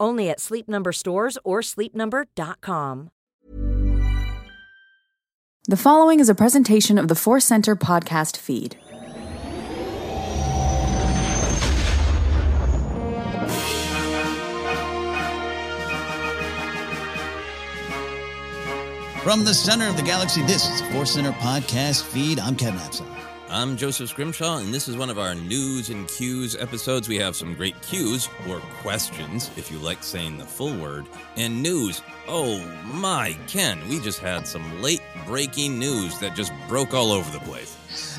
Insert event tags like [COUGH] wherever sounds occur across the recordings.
Only at Sleep Number stores or sleepnumber.com. The following is a presentation of the Force Center podcast feed. From the center of the galaxy, this is the Force Center podcast feed. I'm Kevin Absalom. I'm Joseph Scrimshaw, and this is one of our news and cues episodes. We have some great cues or questions, if you like saying the full word, and news. Oh my, Ken, we just had some late breaking news that just broke all over the place.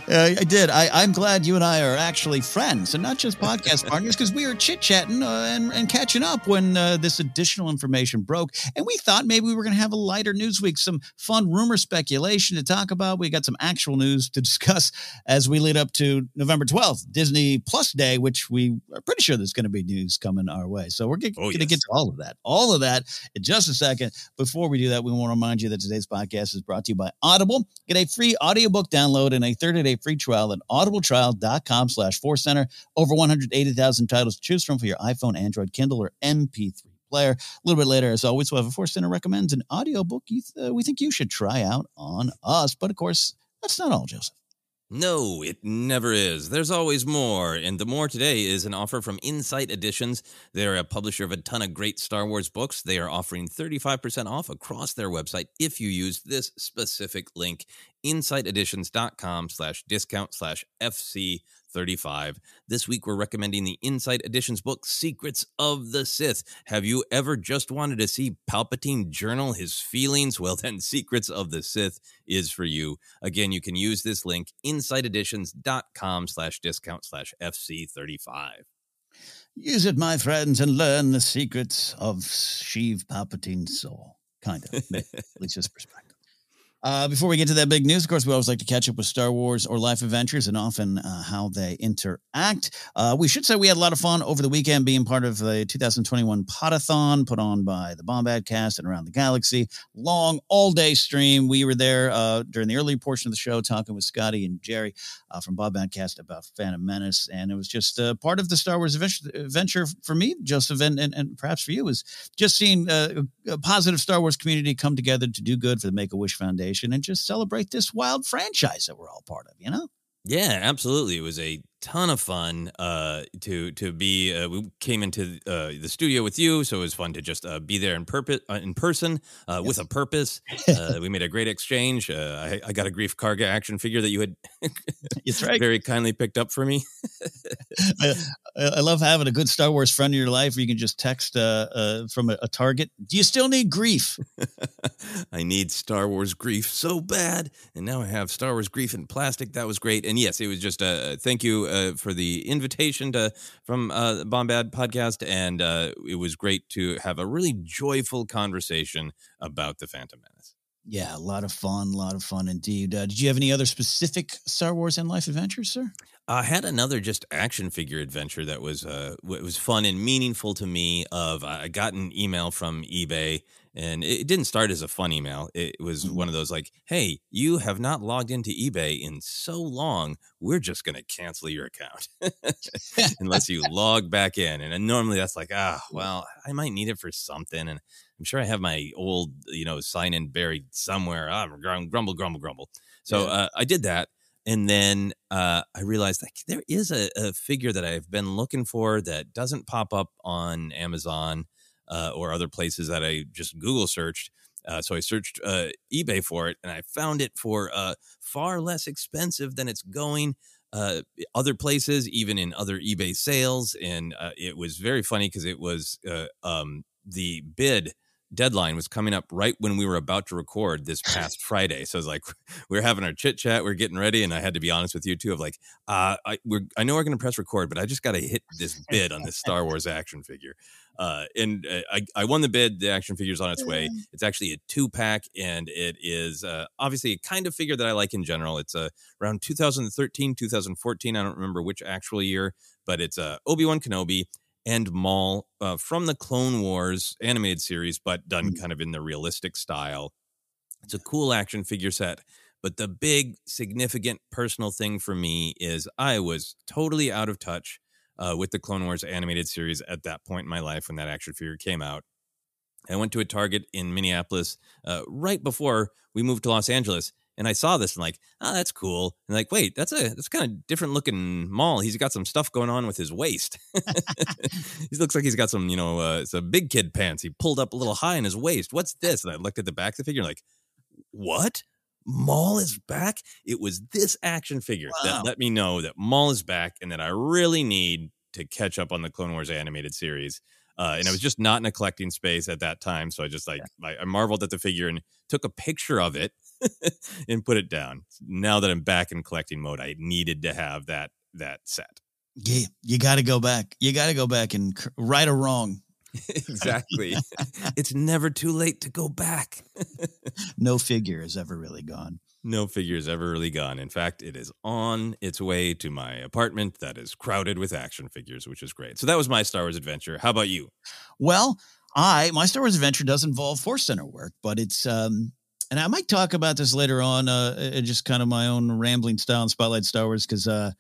Uh, I did. I, am glad you and I are actually friends and not just podcast [LAUGHS] partners because we were chit chatting uh, and, and, catching up when uh, this additional information broke. And we thought maybe we were going to have a lighter news week, some fun rumor speculation to talk about. We got some actual news to discuss as we lead up to November 12th, Disney Plus Day, which we are pretty sure there's going to be news coming our way. So we're going oh, to yes. get to all of that, all of that in just a second. Before we do that, we want to remind you that today's podcast is brought to you by Audible. Get a free audiobook download and a 30 day free trial at audibletrial.com slash center. Over 180,000 titles to choose from for your iPhone, Android, Kindle, or MP3 player. A little bit later, as always, we'll have a Force Center recommends an audiobook you th- we think you should try out on us. But of course, that's not all, Joseph. No, it never is. There's always more. And the more today is an offer from Insight Editions. They're a publisher of a ton of great Star Wars books. They are offering 35% off across their website if you use this specific link, insighteditions.com slash discount slash FC 35. This week, we're recommending the Insight Editions book, Secrets of the Sith. Have you ever just wanted to see Palpatine journal his feelings? [LAUGHS] Well, then, Secrets of the Sith is for you. Again, you can use this link, insighteditions.com slash discount slash FC35. Use it, my friends, and learn the secrets of Sheev Palpatine's soul. Kind of, [LAUGHS] at least his perspective. Uh, before we get to that big news, of course, we always like to catch up with Star Wars or life adventures and often uh, how they interact. Uh, we should say we had a lot of fun over the weekend being part of the 2021 Podathon put on by the Bombad cast and around the galaxy. Long, all day stream. We were there uh, during the early portion of the show talking with Scotty and Jerry uh, from Bombad cast about Phantom Menace. And it was just uh, part of the Star Wars adventure for me, Joseph, and, and, and perhaps for you, was just seeing a positive Star Wars community come together to do good for the Make a Wish Foundation and just celebrate this wild franchise that we're all part of, you know? Yeah, absolutely. It was a ton of fun uh, to to be. Uh, we came into uh, the studio with you, so it was fun to just uh, be there in purpose uh, in person uh, yes. with a purpose. we made a great exchange. I, I, got a Greef Karga action figure that you had That's [LAUGHS] right. very kindly picked up for me. I, I, love having a good Star Wars friend in your life where you can just text from a, a, Target. Do you still need Greef? [LAUGHS] I need Star Wars Greef so bad, and now I have Star Wars Greef in plastic. That was great, and yes, it was just a thank you uh, for the invitation to from uh, Bombad podcast, and uh, it was great to have a really joyful conversation about the Phantom Menace. Yeah, a lot of fun, a lot of fun indeed. Uh, did you have any other specific Star Wars and life adventures, sir? I had another just action figure adventure that was uh, was fun and meaningful to me. Of I got an email from eBay and it didn't start as a fun email. It was mm-hmm. one of those like, "Hey, you have not logged into eBay in so long. We're just going to cancel your account [LAUGHS] unless you [LAUGHS] log back in." And normally that's like, "Ah, well, I might need it for something." And I'm sure I have my old, you know, sign in buried somewhere. Ah, grumble, grumble, grumble. So yeah. uh, I did that. And then uh, I realized like there is a, a figure that I've been looking for that doesn't pop up on Amazon uh, or other places that I just Google searched. Uh, so I searched uh, eBay for it, and I found it for uh, far less expensive than it's going uh, other places, even in other eBay sales. And uh, it was very funny because it was uh, um, the bid deadline was coming up right when we were about to record this past Friday. So I was like, [LAUGHS] we are having our chit chat, we are getting ready, and I had to be honest with you too. Of like, I I know we're going to press record, but I just got to hit this bid on this Star Wars action figure. Uh, and uh, I, I won the bid. The action figure's on its way. It's actually a two pack, and it is uh, obviously a kind of figure that I like in general. It's uh, around 2013, 2014. I don't remember which actual year, but it's uh, Obi Wan Kenobi and Maul uh, from the Clone Wars animated series, but done mm. kind of in the realistic style. It's a cool action figure set. But the big, significant personal thing for me is I was totally out of touch uh, with the Clone Wars animated series at that point in my life when that action figure came out. I went to a Target in Minneapolis uh, right before we moved to Los Angeles, and I saw this and like, oh, that's cool. And like, wait, that's a that's kind of different looking Maul. He's got some stuff going on with his waist. [LAUGHS] he looks like he's got some, you know, uh, some big kid pants. He pulled up a little high in his waist. What's this? And I looked at the back of the figure, like, what? Maul is back. It was this action figure wow. that let me know that Maul is back and that I really need to catch up on the Clone Wars animated series. Uh, and I was just not in a collecting space at that time, so I just like yeah. I, I marveled at the figure and took a picture of it [LAUGHS] and put it down. Now that I'm back in collecting mode, I needed to have that that set. Yeah, you got to go back. You got to go back and right or wrong. [LAUGHS] exactly. [LAUGHS] it's never too late to go back. [LAUGHS] no figure is ever really gone. No figure is ever really gone. In fact, it is on its way to my apartment that is crowded with action figures, which is great. So that was my Star Wars adventure. How about you? Well, I my Star Wars adventure does involve Force Center work, but it's um and I might talk about this later on, uh, just kind of my own rambling style and spotlight Star Wars because uh,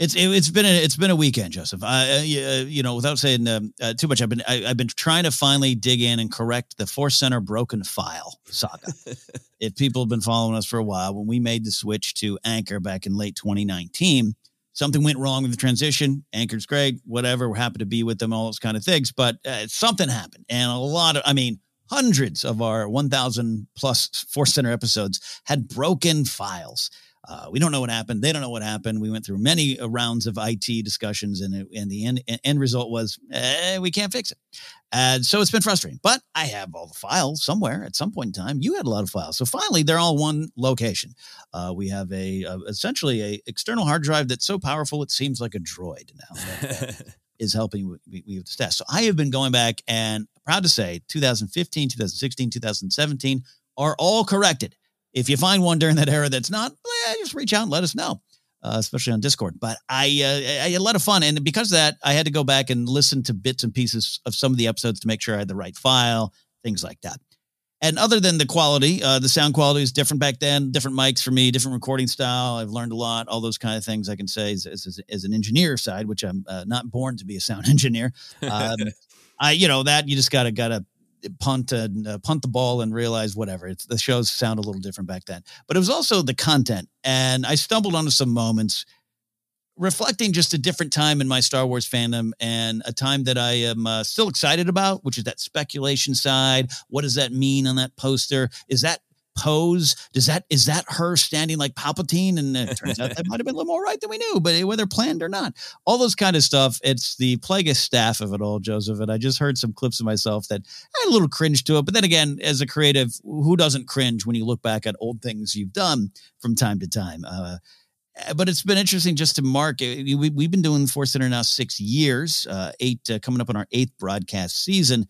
it's it, has been a, it's been a weekend, Joseph. I uh, you know without saying um, uh, too much, I've been I, have been trying to finally dig in and correct the Force Center broken file saga. [LAUGHS] if people have been following us for a while, when we made the switch to Anchor back in late 2019, something went wrong with the transition. Anchor's great, whatever. We're happy to be with them, all those kind of things. But uh, something happened, and a lot of I mean hundreds of our 1,000 plus Force Center episodes had broken files. Uh, we don't know what happened. They don't know what happened. We went through many uh, rounds of IT discussions, and, it, and the end, end result was eh, we can't fix it. And so it's been frustrating. But I have all the files somewhere at some point in time. You had a lot of files, so finally they're all one location. Uh, we have a, a, essentially a external hard drive that's so powerful it seems like a droid now. [LAUGHS] is helping with, with the stats. So I have been going back and proud to say 2015, 2016, 2017 are all corrected. If you find one during that era that's not, eh, just reach out and let us know, uh, especially on Discord. But I, uh, I had a lot of fun. And because of that, I had to go back and listen to bits and pieces of some of the episodes to make sure I had the right file, things like that. And other than the quality, uh, the sound quality is different back then, different mics for me, different recording style. I've learned a lot, all those kind of things I can say as, as, as an engineer side, which I'm uh, not born to be a sound [LAUGHS] engineer. Um, [LAUGHS] I, you know, that you just gotta, gotta punt and uh, punt the ball and realize whatever. It's the shows sound a little different back then, but it was also the content. And I stumbled onto some moments reflecting just a different time in my Star Wars fandom and a time that I am uh, still excited about, which is that speculation side. What does that mean on that poster? Is that pose? Does that is that her standing like Palpatine? And it turns out that might have been a little more right than we knew, but whether planned or not, all those kind of stuff. It's the Plagueis staff of it all, Joseph. And I just heard some clips of myself that had a little cringe to it. But then again, as a creative, who doesn't cringe when you look back at old things you've done from time to time? Uh, but it's been interesting just to mark. Uh, we, have been doing Force Center now six years, uh, eight uh, coming up on our eighth broadcast season,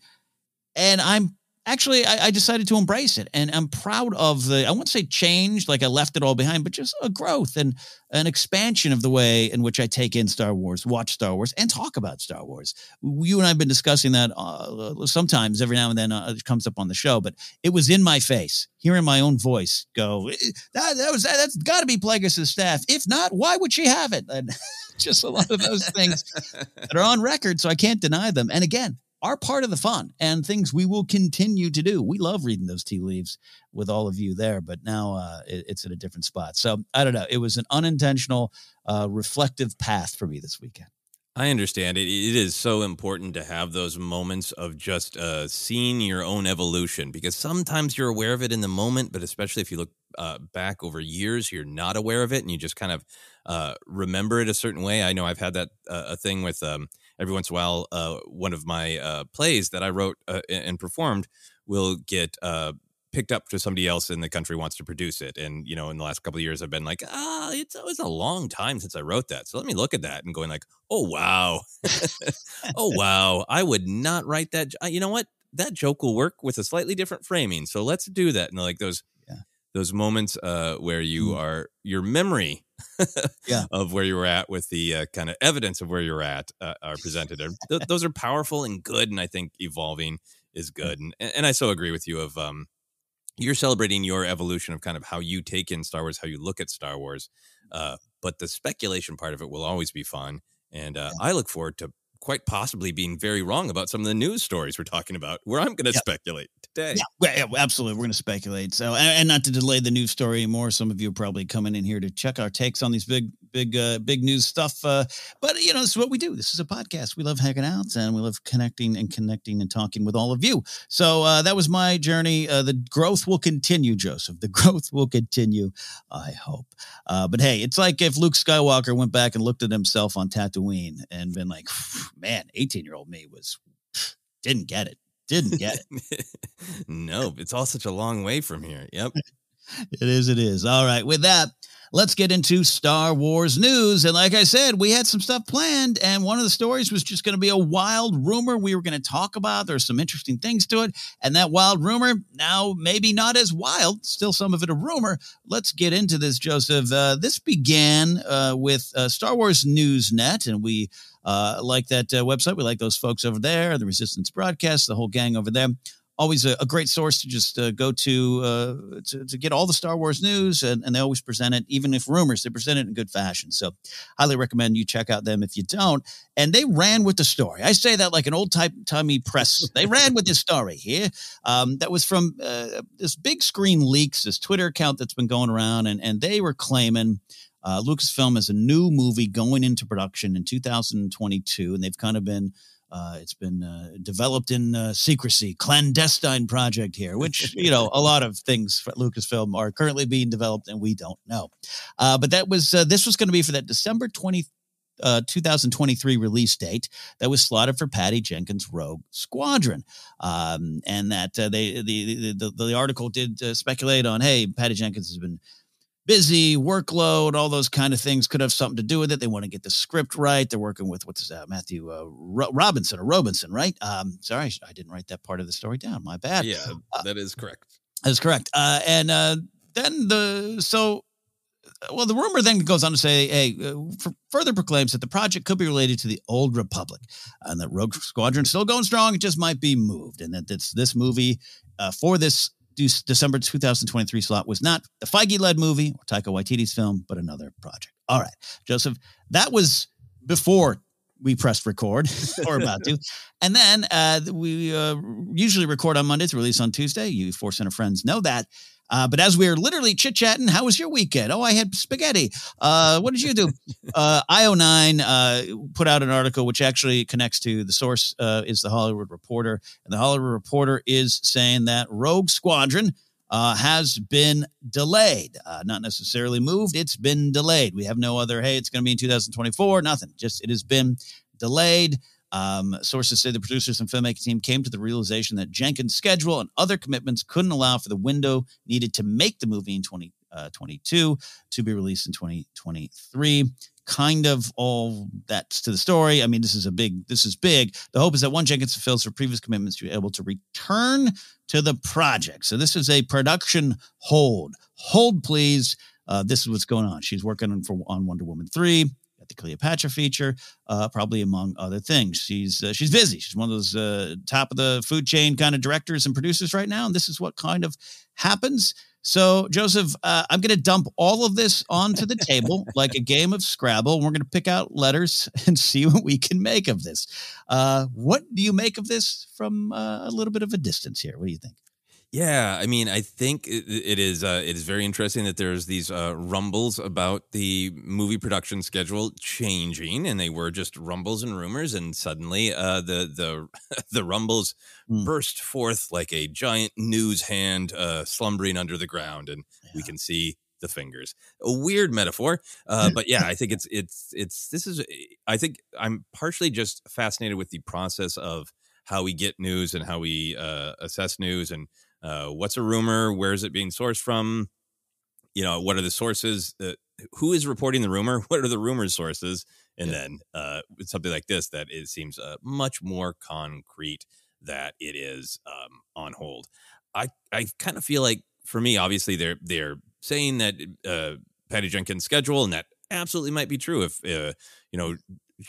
and I'm actually I, I, decided to embrace it and i'm proud of the i won't say change like i left it all behind but just a growth and an expansion of the way in which i take in star wars watch star wars and talk about star wars. You and i've been discussing that uh, sometimes every now and then uh, it comes up on the show but it was in my face hearing my own voice go eh, that, that was that, that's got to be Plagueis' staff. If not why would she have it? And [LAUGHS] just a lot of those things that are on record so i can't deny them. And again are part of the fun and things we will continue to do. We love reading those tea leaves with all of you there, but now uh, it, it's at a different spot. So I don't know. It was an unintentional, uh, reflective path for me this weekend. I understand it. It is so important to have those moments of just uh, seeing your own evolution because sometimes you're aware of it in the moment, but especially if you look uh, back over years, you're not aware of it and you just kind of uh, remember it a certain way. I know I've had that uh, a thing with um, every once in a while, uh, one of my uh, plays that I wrote and performed will get picked up to somebody else in the country wants to produce it. And, you know, in the last couple of years, I've been like, ah, it's always a long time since I wrote that. So let me look at that and going like, oh, wow. [LAUGHS] oh, wow. I would not write that. You know what? That joke will work with a slightly different framing. So let's do that. And like those. Those moments uh, where you mm. are, your memory [LAUGHS] yeah. of where you were at with the uh, kind of evidence of where you're at uh, are presented. Th- [LAUGHS] those are powerful and good. And I think evolving is good. And, and I so agree with you of, um, you're celebrating your evolution of kind of how you take in Star Wars, how you look at Star Wars. Uh, but the speculation part of it will always be fun. And uh, yeah. I look forward to quite possibly being very wrong about some of the news stories we're talking about, where I'm going to yeah. speculate today. Yeah, yeah absolutely. We're going to speculate. So, and, and, not to delay the news story anymore. some of you are probably coming in here to check our takes on these big big uh, big news stuff. Uh, but you know, this is what we do. This is a podcast. We love hanging out and we love connecting and connecting and talking with all of you. So uh, that was my journey. Uh, the growth will continue, Joseph. The [LAUGHS] growth will continue. I hope. Uh, but hey, it's like if Luke Skywalker went back and looked at himself on Tatooine and been like, "Man, eighteen year old me was didn't get it." Didn't get it. [LAUGHS] no, it's all such a long way from here. Yep. [LAUGHS] it is. It is. All right. With that, let's get into Star Wars news. And like I said, we had some stuff planned, and one of the stories was just going to be a wild rumor we were going to talk about. There's some interesting things to it. And that wild rumor, now maybe not as wild, still some of it a rumor. Let's get into this, Joseph. Uh, this began uh, with uh, Star Wars Newsnet, and we uh, like that uh, website. We like those folks over there, the Resistance Broadcast, the whole gang over there always a, a, great source to just uh, go to, uh, to, to get all the Star Wars news, and, and, they always present it, even if rumors, they present it in good fashion. So, highly recommend you check out them if you don't. And they ran with the story. I say that like an old type timey press. they ran with this story here. Um, that was from uh, this big screen leaks, this Twitter account that's been going around, and and they were claiming. Uh, Lucasfilm is a new movie going into production in 2022, and they've kind of been uh, it's been uh, developed in uh, secrecy, clandestine project here, which you know a lot of things for Lucasfilm are currently being developed and we don't know. Uh, but that was uh, this was going to be for that December twenty. Uh, 2023 release date that was slotted for Patty Jenkins' Rogue Squadron, um, and that they the, the, the the article did speculate on hey Patty Jenkins has been busy, workload, all those kind of things could have something to do with it. They want to get the script right. They're working with what's that, Matthew uh, Robinson or Robinson, right? Um, sorry, I didn't write that part of the story down. My bad. Yeah, uh, that is correct. That is correct. Uh, and uh, then the so. Well, the rumor then goes on to say, "Hey, uh, further proclaims that the project could be related to the Old Republic, and that Rogue Squadron still going strong. It just might be moved, and that this this movie uh, for this December 2023 slot was not the Feige led movie or Taika Waititi's film, but another project. All right, Joseph, that was before we pressed record [LAUGHS] or about to. And then uh, we uh, usually record on Mondays, release on Tuesday. You Force Center friends know that. Uh, but as we are literally chit chatting, how was your weekend? Oh, I had spaghetti. Uh, what did you do? [LAUGHS] uh, IO9 uh, put out an article which actually connects to the source uh, is the Hollywood Reporter, and the Hollywood Reporter is saying that Rogue Squadron. Uh, has been delayed, not necessarily moved. It's been delayed. We have no other. Hey, it's going to be in 2024. Nothing. Just it has been delayed. Um, sources say the producers and filmmaking team came to the realization that Jenkins' schedule and other commitments couldn't allow for the window needed to make the movie in 2022 uh, to be released in 2023 kind of all that's to the story. I mean, this is a big, this is big. The hope is that one Jenkins fulfills her previous commitments to be able to return to the project. So this is a production hold. Hold, please. Uh, this is what's going on. She's working on, for, on Wonder Woman 3 the Cleopatra feature, uh, probably among other things. She's uh, she's busy. She's one of those uh, top of the food chain kind of directors and producers right now, and this is what kind of happens. So, Joseph, uh, I'm going to dump all of this onto the table [LAUGHS] like a game of Scrabble. We're going to pick out letters [LAUGHS] and see what we can make of this. Uh, what do you make of this from uh, a little bit of a distance here? What do you think? Yeah, I mean, I think it, it is uh, it is very interesting that there's these uh, rumbles about the movie production schedule changing, and they were just rumbles and rumors, and suddenly uh, the the [LAUGHS] the rumbles mm. burst forth like a giant news hand uh, slumbering under the ground, and yeah. we can see the fingers. A weird metaphor, uh, [LAUGHS] but yeah, I think it's it's it's this is I think I'm partially just fascinated with the process of how we get news and how we uh, assess news and uh, what's a rumor? Where is it being sourced from? You know, what are the sources? Uh, who is reporting the rumor? [LAUGHS] What are the rumor sources? And yeah. then uh, something like this that it seems uh, much more concrete that it is um, on hold. I I kind of feel like for me, obviously they're they're saying that uh, Patty Jenkins' schedule, and that absolutely might be true if uh, you know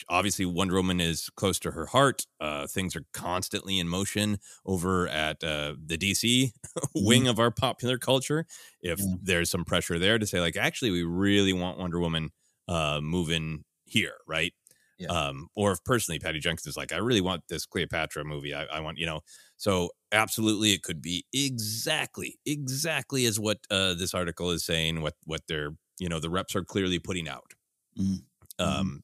obviously Wonder Woman is close to her heart. Uh, things are constantly in motion over at uh, the DC [LAUGHS] mm-hmm. wing of our popular culture. If yeah. there's some pressure there to say, like, actually, we really want Wonder Woman uh, moving here, right? Yeah. Um, or if personally Patty Jenkins is like, I really want this Cleopatra movie. I, I, want, you know, so absolutely it could be exactly, exactly as what uh, this article is saying, what what they're, you know, the reps are clearly putting out. Mm-hmm. Um,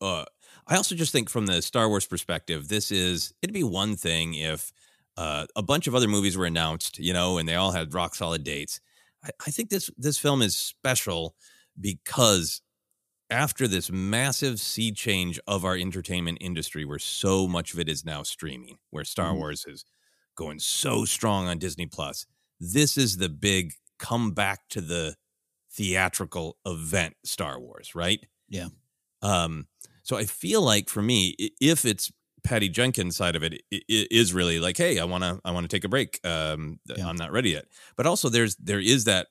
uh, I also just think from the Star Wars perspective, this is it'd be one thing if uh, a bunch of other movies were announced, you know, and they all had rock solid dates. I, I think this this film is special because after this massive sea change of our entertainment industry, where so much of it is now streaming, where Star mm. Wars is going so strong on Disney Plus, this is the big come back to the theatrical event Star Wars, right? Yeah. Um, so I feel like for me, if it's Patty Jenkins side of it, it is really like, hey, I want to, I want to take a break. Um, yeah. I'm not ready yet. But also, there's there is that.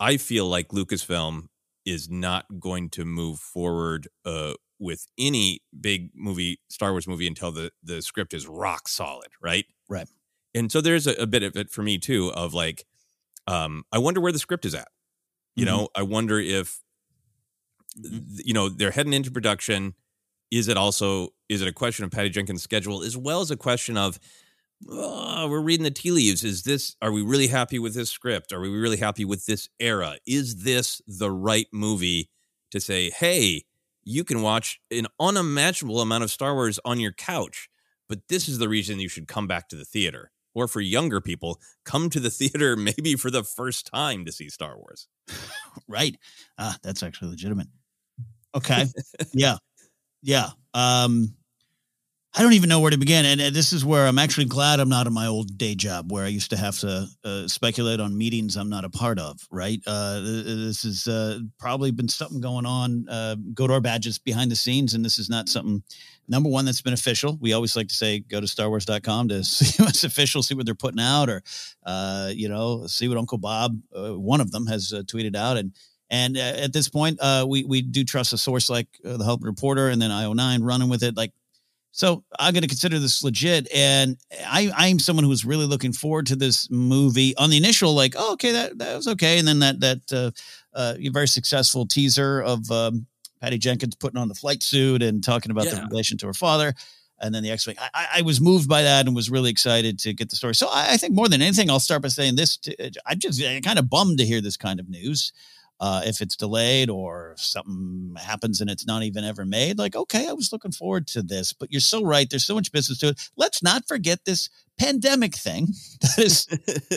I feel like Lucasfilm is not going to move forward uh, with any big movie, Star Wars movie, until the the script is rock solid, right? Right. And so there's a, a bit of it for me too, of like, um, I wonder where the script is at. You mm-hmm. know, I wonder if Mm-hmm. you know they're heading into production. Is it also is it a question of patty jenkins schedule as well as a question of oh, we're reading the tea leaves. Is this are we really happy with this script? Are we really happy with this era? Is this the right movie to say hey you can watch an unimaginable amount of star wars on your couch but this is the reason you should come back to the theater or for younger people come to the theater [LAUGHS] maybe for the first time to see star wars [LAUGHS] right. Ah that's actually legitimate Okay. yeah. Yeah. Um, I don't even know where to begin. And, this is where I'm actually glad I'm not in my old day job where I used to have to uh, speculate on meetings I'm not a part of, right? Uh, this has uh, probably been something going on. Uh, go to our badges behind the scenes. And this is not something, number one, that's been official. We always like to say, go to starwars.com to [LAUGHS] see what's official, see what they're putting out, or, uh, you know, see what Uncle Bob, uh, one of them, has tweeted out. And, and uh, at this point, uh, we we do trust a source like uh, the Hollywood Reporter, and then IO9 running with it. Like, so I'm going to consider this legit. And I I'm someone who's really looking forward to this movie. On the initial, like, oh, okay, that that was okay, and then that that uh, uh very successful teaser of um, Patty Jenkins putting on the flight suit and talking about yeah. the relation to her father and then the X Wing. I, I, was moved by that and was really excited to get the story. So I, I think more than anything, I'll start by saying this: to, I'm just kind of bummed to hear this kind of news uh, if it's delayed or something happens and it's not even ever made, like, okay, I was looking forward to this. But you're so right. There's so much business to it. Let's not forget this pandemic thing [LAUGHS] that has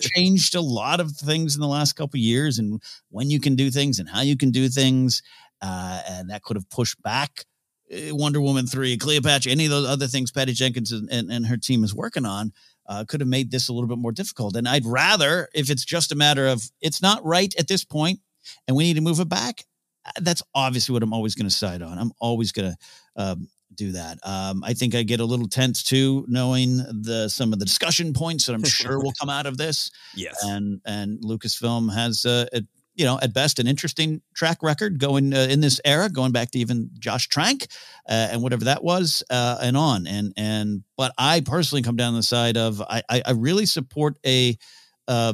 [LAUGHS] changed a lot of things in the last couple years and when you can do things and how you can do things. Uh, and that could have pushed back eh, Wonder Woman 3, Cleopatra, any of those other things Patty Jenkins and, and, and her team is working on. Uh, could have made this a little bit more difficult. And I'd rather, if it's just a matter of it's not right at this point, and we need to move it back, uh, that's obviously what I'm always going to side on. I'm always going to um, do that. Um, I think I get a little tense too, knowing the some of the discussion points that I'm [LAUGHS] sure will come out of this. Yes, and and Lucasfilm has uh, a, you know at best an interesting track record going uh, in this era, going back to even Josh Trank uh, and whatever that was, uh, and on and and. But I personally come down the side of I I, I really support a. Uh,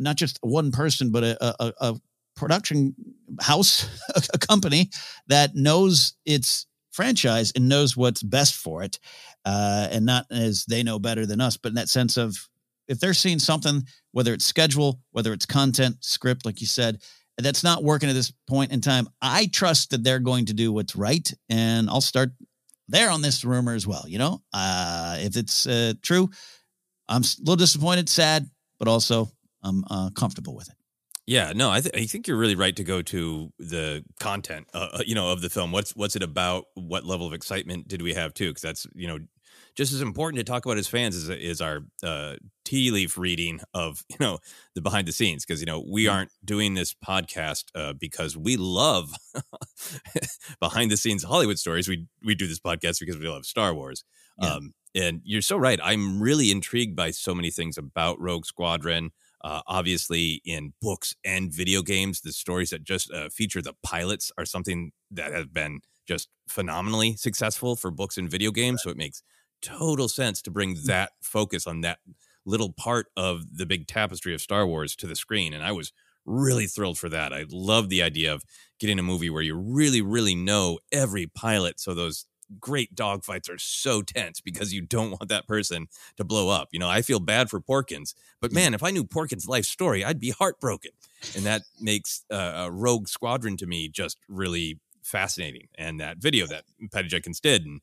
not just one person, but a, a, a production house, [LAUGHS] a company that knows its franchise and knows what's best for it, uh, and not as they know better than us, but in that sense of if they're seeing something, whether it's schedule, whether it's content, script, like you said, that's not working at this point in time, I trust that they're going to do what's right, and I'll start there on this rumor as well. You know, uh, if it's uh, true, I'm a little disappointed, sad, but also I'm uh, comfortable with it. Yeah, no, I, th- I think you're really right to go to the content, uh, uh, you know, of the film. What's what's it about? What level of excitement did we have too? Because that's you know just as important to talk about as fans is is our uh, tea leaf reading of [LAUGHS] you know the behind the scenes because you know we aren't doing this podcast uh, because we love [LAUGHS] behind the scenes Hollywood stories. We we do this podcast because we love Star Wars. Yeah. Um, and you're so right. I'm really intrigued by so many things about Rogue Squadron. Uh, obviously, in books and video games, the stories that just uh, feature the pilots are something that have been just phenomenally successful for books and video games. So it makes total sense to bring mm. that focus on that little part of the big tapestry of Star Wars to the screen. And I was really thrilled for that. I love the idea of getting a movie where you really, really know every pilot. So those great dogfights are so tense because you don't want that person to blow up. You know, I feel bad for Porkins, but mm. man, if I knew Porkins' life story, I'd be heartbroken. And that makes uh, a Rogue Squadron to me just really fascinating. And that video that Patty Jenkins did, and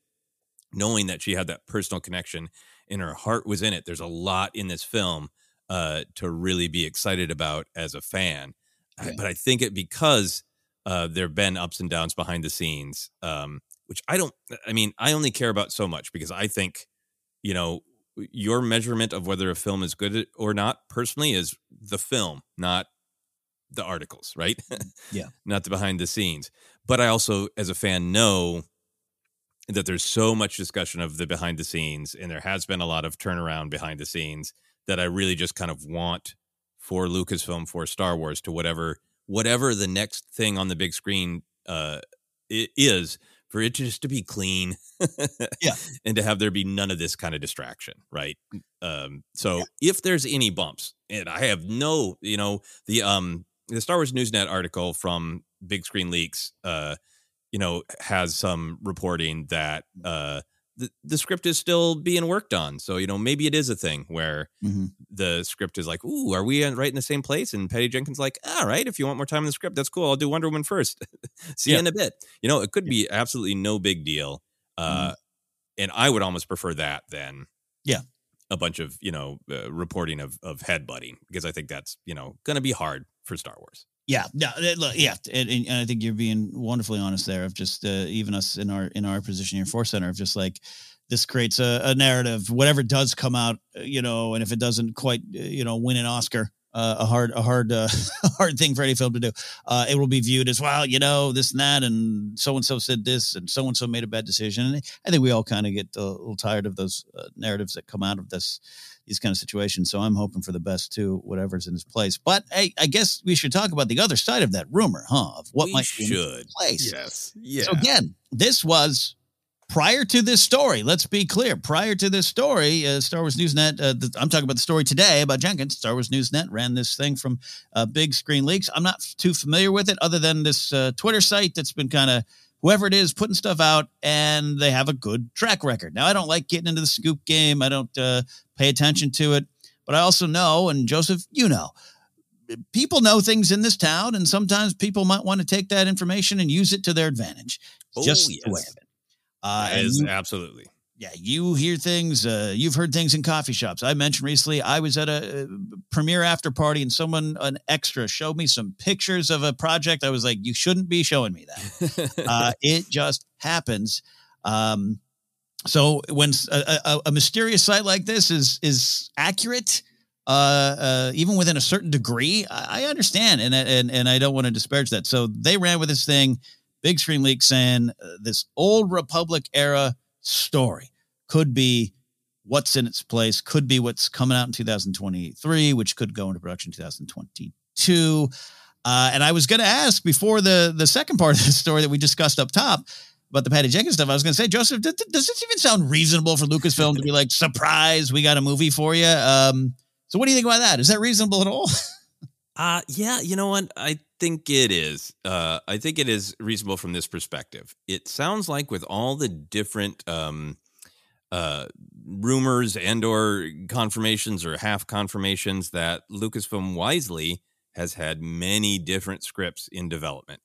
knowing that she had that personal connection and her heart was in it. There's a lot in this film uh, to really be excited about as a fan. But I think it because uh, there have been ups and downs behind the scenes, um, which I don't. I mean, I only care about so much because I think, you know, your measurement of whether a film is good or not personally is the film, not the articles, right? [LAUGHS] Yeah, not the behind the scenes. But I also, as a fan, know that there's so much discussion of the behind the scenes and there has been a lot of turnaround behind the scenes that I really just kind of want for Lucasfilm for Star Wars to whatever whatever the next thing on the big screen uh is for it just to be clean yeah. [LAUGHS] and to have there be none of this kind of distraction right? Um so yeah. if there's any bumps and i have no you know the um the star wars newsnet article from big screen leaks uh you know, has some reporting that uh, the, the script is still being worked on. So, you know, maybe it is a thing where mm-hmm. the script is like, ooh, are we right in the same place? And Patty Jenkins like, all right, if you want more time in the script, that's cool. I'll do Wonder Woman first. [LAUGHS] See yeah. you in a bit. You know, it could yeah. be absolutely no big deal. Uh, mm-hmm. And I would almost prefer that than yeah a bunch of you know uh, reporting of of headbutting because I think that's you know going to be hard for Star Wars. Yeah, yeah, yeah, and, and, I think you're being wonderfully honest there. Of just uh, even us in our in our position here, Force Center, of just like this creates a, a, narrative. Whatever does come out, uh, you know, and if it doesn't quite, uh, you know, win an Oscar, uh, a hard, a hard, uh, [LAUGHS] hard thing for any film to do. Uh, it will be viewed as well, you know, this and that, and so and so said this, and so and so made a bad decision. And I think we all kind of get a little tired of those uh, narratives that come out of this these kind of situations. So I'm hoping for the best too, whatever's in his place. But hey, I guess we should talk about the other side of that rumor, huh? Of what we might should. be in place. Yes. Yeah. So again, this was prior to this story. Let's be clear. Prior to this story, uh, Star Wars Newsnet. Uh, the, I'm talking about the story today about Jenkins. Star Wars Newsnet ran this thing from uh, Big Screen Leaks. I'm not too familiar with it, other than this uh, Twitter site that's been kind of whoever it is putting stuff out and they have a good track record. Now, I don't like getting into the scoop game. I don't uh, pay attention to it, but I also know, and Joseph, you know, people know things in this town, and sometimes people might want to take that information and use it to their advantage. Oh, just yes. the way of it. Uh, that is you, absolutely yeah, you hear things. Uh, you've heard things in coffee shops. I mentioned recently I was at a, a premiere after party, and someone, an extra, showed me some pictures of a project. I was like, "You shouldn't be showing me that." [LAUGHS] uh, it just happens. Um, so when a, a, a, mysterious site like this is is accurate, uh, uh, even within a certain degree, I, I understand, and and and I don't want to disparage that. So they ran with this thing, big screen leak, saying uh, this old Republic era story. Could be what's in its place, could be what's coming out in 2023, which could go into production 2022. Uh, and I was going to ask before the the second part of the story that we discussed up top about the Patty Jenkins stuff. I was going to say, Joseph, does, does this even sound reasonable for Lucasfilm to be like, surprise, we got a movie for you? Um, so, what do you think about that? Is that reasonable at all? [LAUGHS] Uh yeah, you know what? I think it is. Uh I think it is reasonable from this perspective. It sounds like with all the different um uh rumors and or confirmations or half confirmations that Lucasfilm wisely has had many different scripts in development,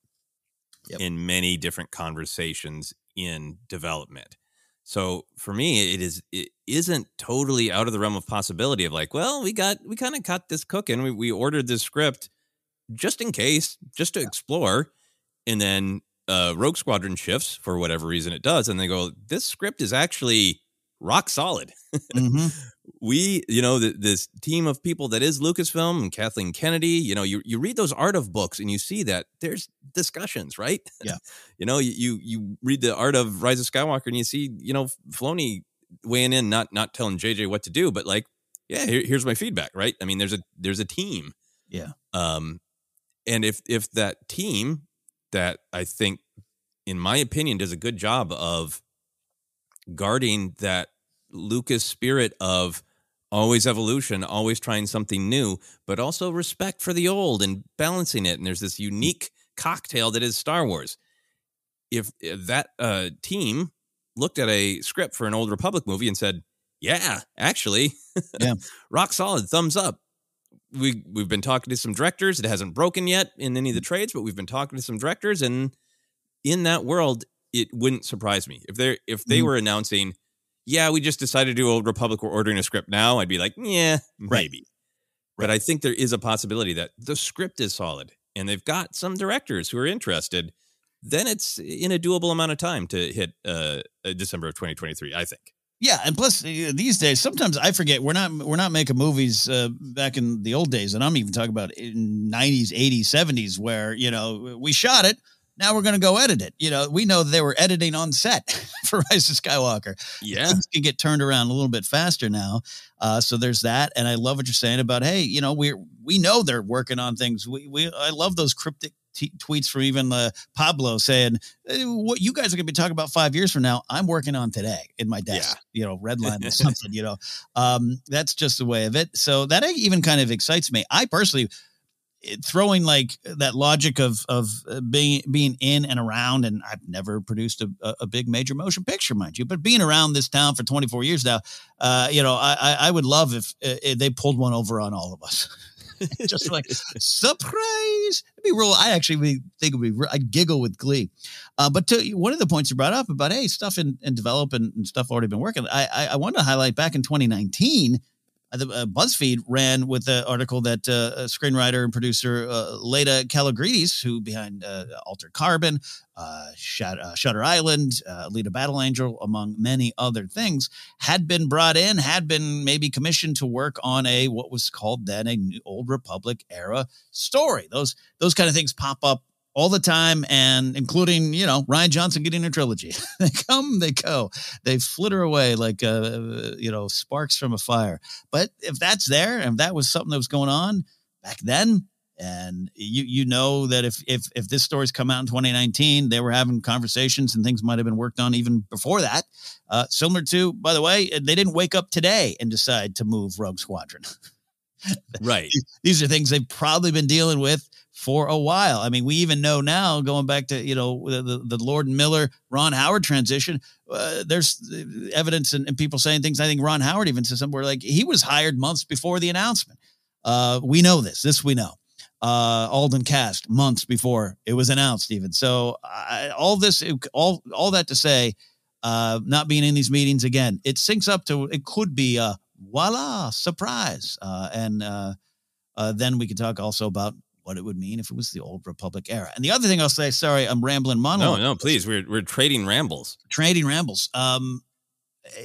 Yep. in many different conversations in development. So for me, it is it isn't totally out of the realm of possibility of like, well, we got we kind of caught this cooking. We we ordered this script just in case, just to explore, and then uh, Rogue Squadron shifts for whatever reason it does, and they go, this script is actually rock solid. Mhm. [LAUGHS] we, you know, th- this team of people that is Lucasfilm and Kathleen Kennedy, you know, you, you read those art of books and you see that there's discussions, right? Yeah. [LAUGHS] you know, you, you you read the art of Rise of Skywalker and you see, you know, Filoni weighing in, not not telling JJ what to do, but like, yeah, here, here's my feedback, right? I mean, there's a there's a team. Yeah. Um, and if if that team that I think, in my opinion, does a good job of guarding that Lucas spirit of always evolution, always trying something new, but also respect for the old and balancing it. And there's this unique cocktail that is Star Wars. If, if that uh, team looked at a script for an old Republic movie and said, "Yeah, actually, Yeah. [LAUGHS] rock solid, thumbs up." We we've been talking to some directors. It hasn't broken yet in any of the trades, but we've been talking to some directors, and in that world, it wouldn't surprise me if they if they Mhm. were announcing, "Yeah, we just decided to do Old Republic. We're ordering a script now." I'd be like, "Yeah, Right. maybe." But I think there is a possibility that the script is solid and they've got some directors who are interested. Then it's in a doable amount of time to hit uh, December of 2023. I think. Yeah, and plus uh, these days, sometimes I forget we're not we're not making movies uh, back in the old days, and I'm even talking about in '90s, '80s, '70s, where you know we shot it. Now we're going to go edit it. You know, we know they were editing on set [LAUGHS] for Rise of Skywalker. Yeah. Things can get turned around a little bit faster now. Uh, so there's that, and I love what you're saying about hey, you know, we we know they're working on things. We we I love those cryptic t- tweets from even uh, Pablo saying "Eh, what you guys are going to be talking about five years from now. I'm working on today in my desk. You know, red line or [LAUGHS] something. You know, um, that's just the way of it. So that even kind of excites me. I personally throwing like that logic of of uh, being being in and around and I've never produced a, a big major motion picture mind you but being around this town for 24 years now uh you know I I, I would love if, uh, if they pulled one over on all of us [LAUGHS] [LAUGHS] just like surprise it'd be real I actually would think it would be. I'd giggle with glee uh but to one of the points you brought up about hey stuff in, in develop and, and stuff already been working I, I I wanted to highlight back in 2019 uh, the uh, BuzzFeed ran with the article that uh, uh, screenwriter and producer uh, Laeta Kalogridis, who behind uh, Altered Carbon, uh, Shut, uh, Shutter Island, uh, Alita Battle Angel, among many other things, had been brought in, had been maybe commissioned to work on a what was called then a Old Republic era story. Those those kind of things pop up all the time, and including you know Rian Johnson getting a trilogy. [LAUGHS] they come, they go, they flitter away like uh, you know sparks from a fire. But if that's there, and if that was something that was going on back then, and you you know that if if if this story's come out in 2019, they were having conversations and things might have been worked on even before that. Uh, similar to, by the way, they didn't wake up today and decide to move Rogue Squadron. [LAUGHS] Right. These are things they've probably been dealing with for a while. I mean, we even know now, going back to you know the the, Lord Miller Ron Howard transition. Uh, there's evidence and, and people saying things. I think Ron Howard even said somewhere like he was hired months before the announcement. Uh, we know this. This we know. Uh, Alden cast months before it was announced, even so. I, all this, all all that to say, uh, not being in these meetings again, it syncs up to it could be a voila surprise, uh, and uh, uh, then we could talk also about what it would mean if it was the old Republic era. And the other thing I'll say, sorry, I'm rambling No, monologue no, please. We're we're trading rambles. trading rambles. Um,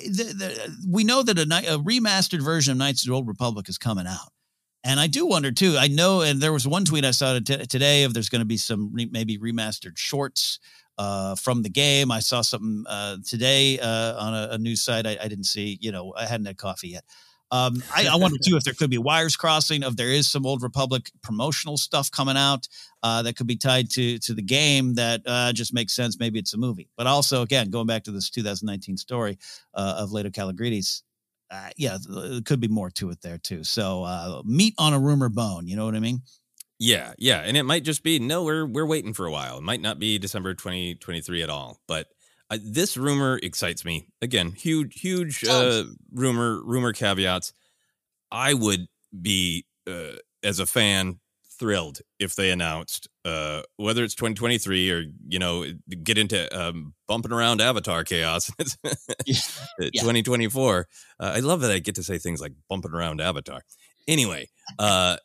the, the, we know that a, a remastered version of Knights of the Old Republic is coming out. And I do wonder too. I know, and there was one tweet I saw t- today of there's going to be some re- maybe remastered shorts uh, from the game. I saw something uh, today uh, on a, a news site. I, I didn't see. You know, I hadn't had coffee yet. Um, I, I wonder too if there could be wires crossing. If there is some Old Republic promotional stuff coming out uh, that could be tied to to the game that uh, just makes sense. Maybe it's a movie. But also, again, going back to this 2019 story uh, of Laeta Kalogridis, uh, yeah, there could be more to it there too. So uh, meat on a rumor bone. You know what I mean? Yeah, yeah, and it might just be no. We're we're waiting for a while. It might not be December 2023 at all. But uh, this rumor excites me. Again, huge, huge uh, rumor, rumor caveats. I would be, uh, as a fan, thrilled if they announced uh, whether it's 2023 or you know get into um, bumping around Avatar chaos. [LAUGHS] yeah. 2024. Uh, I love that I get to say things like bumping around Avatar. Anyway, uh,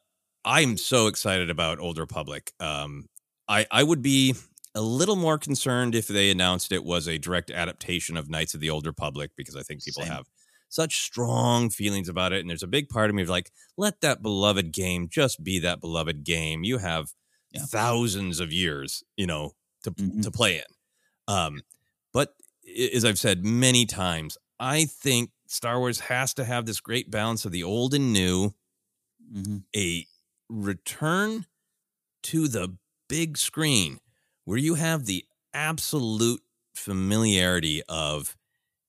I'm so excited about Old Republic. Um, I I would be a little more concerned if they announced it was a direct adaptation of Knights of the Old Republic because I think people Same. have such strong feelings about it. And there's a big part of me of like, let that beloved game just be that beloved game. You have yeah. thousands of years, you know, to mm-hmm. to play in. Um, but as I've said many times, I think Star Wars has to have this great balance of the old and new, mm-hmm. a return to the big screen where you have the absolute familiarity of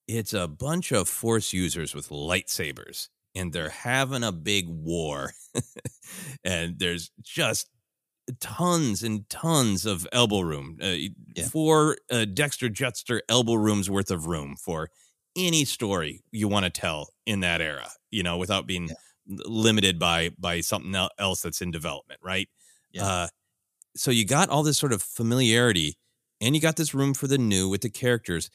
it's a bunch of force users with lightsabers and they're having a big war [LAUGHS] and there's just tons and tons of elbow room uh, yeah. four uh, dexter jettster elbow rooms worth of room for any story you want to tell in that era you know without being yeah. limited by by something else that's in development right yeah. uh, so you got all this sort of familiarity and you got this room for the new with the characters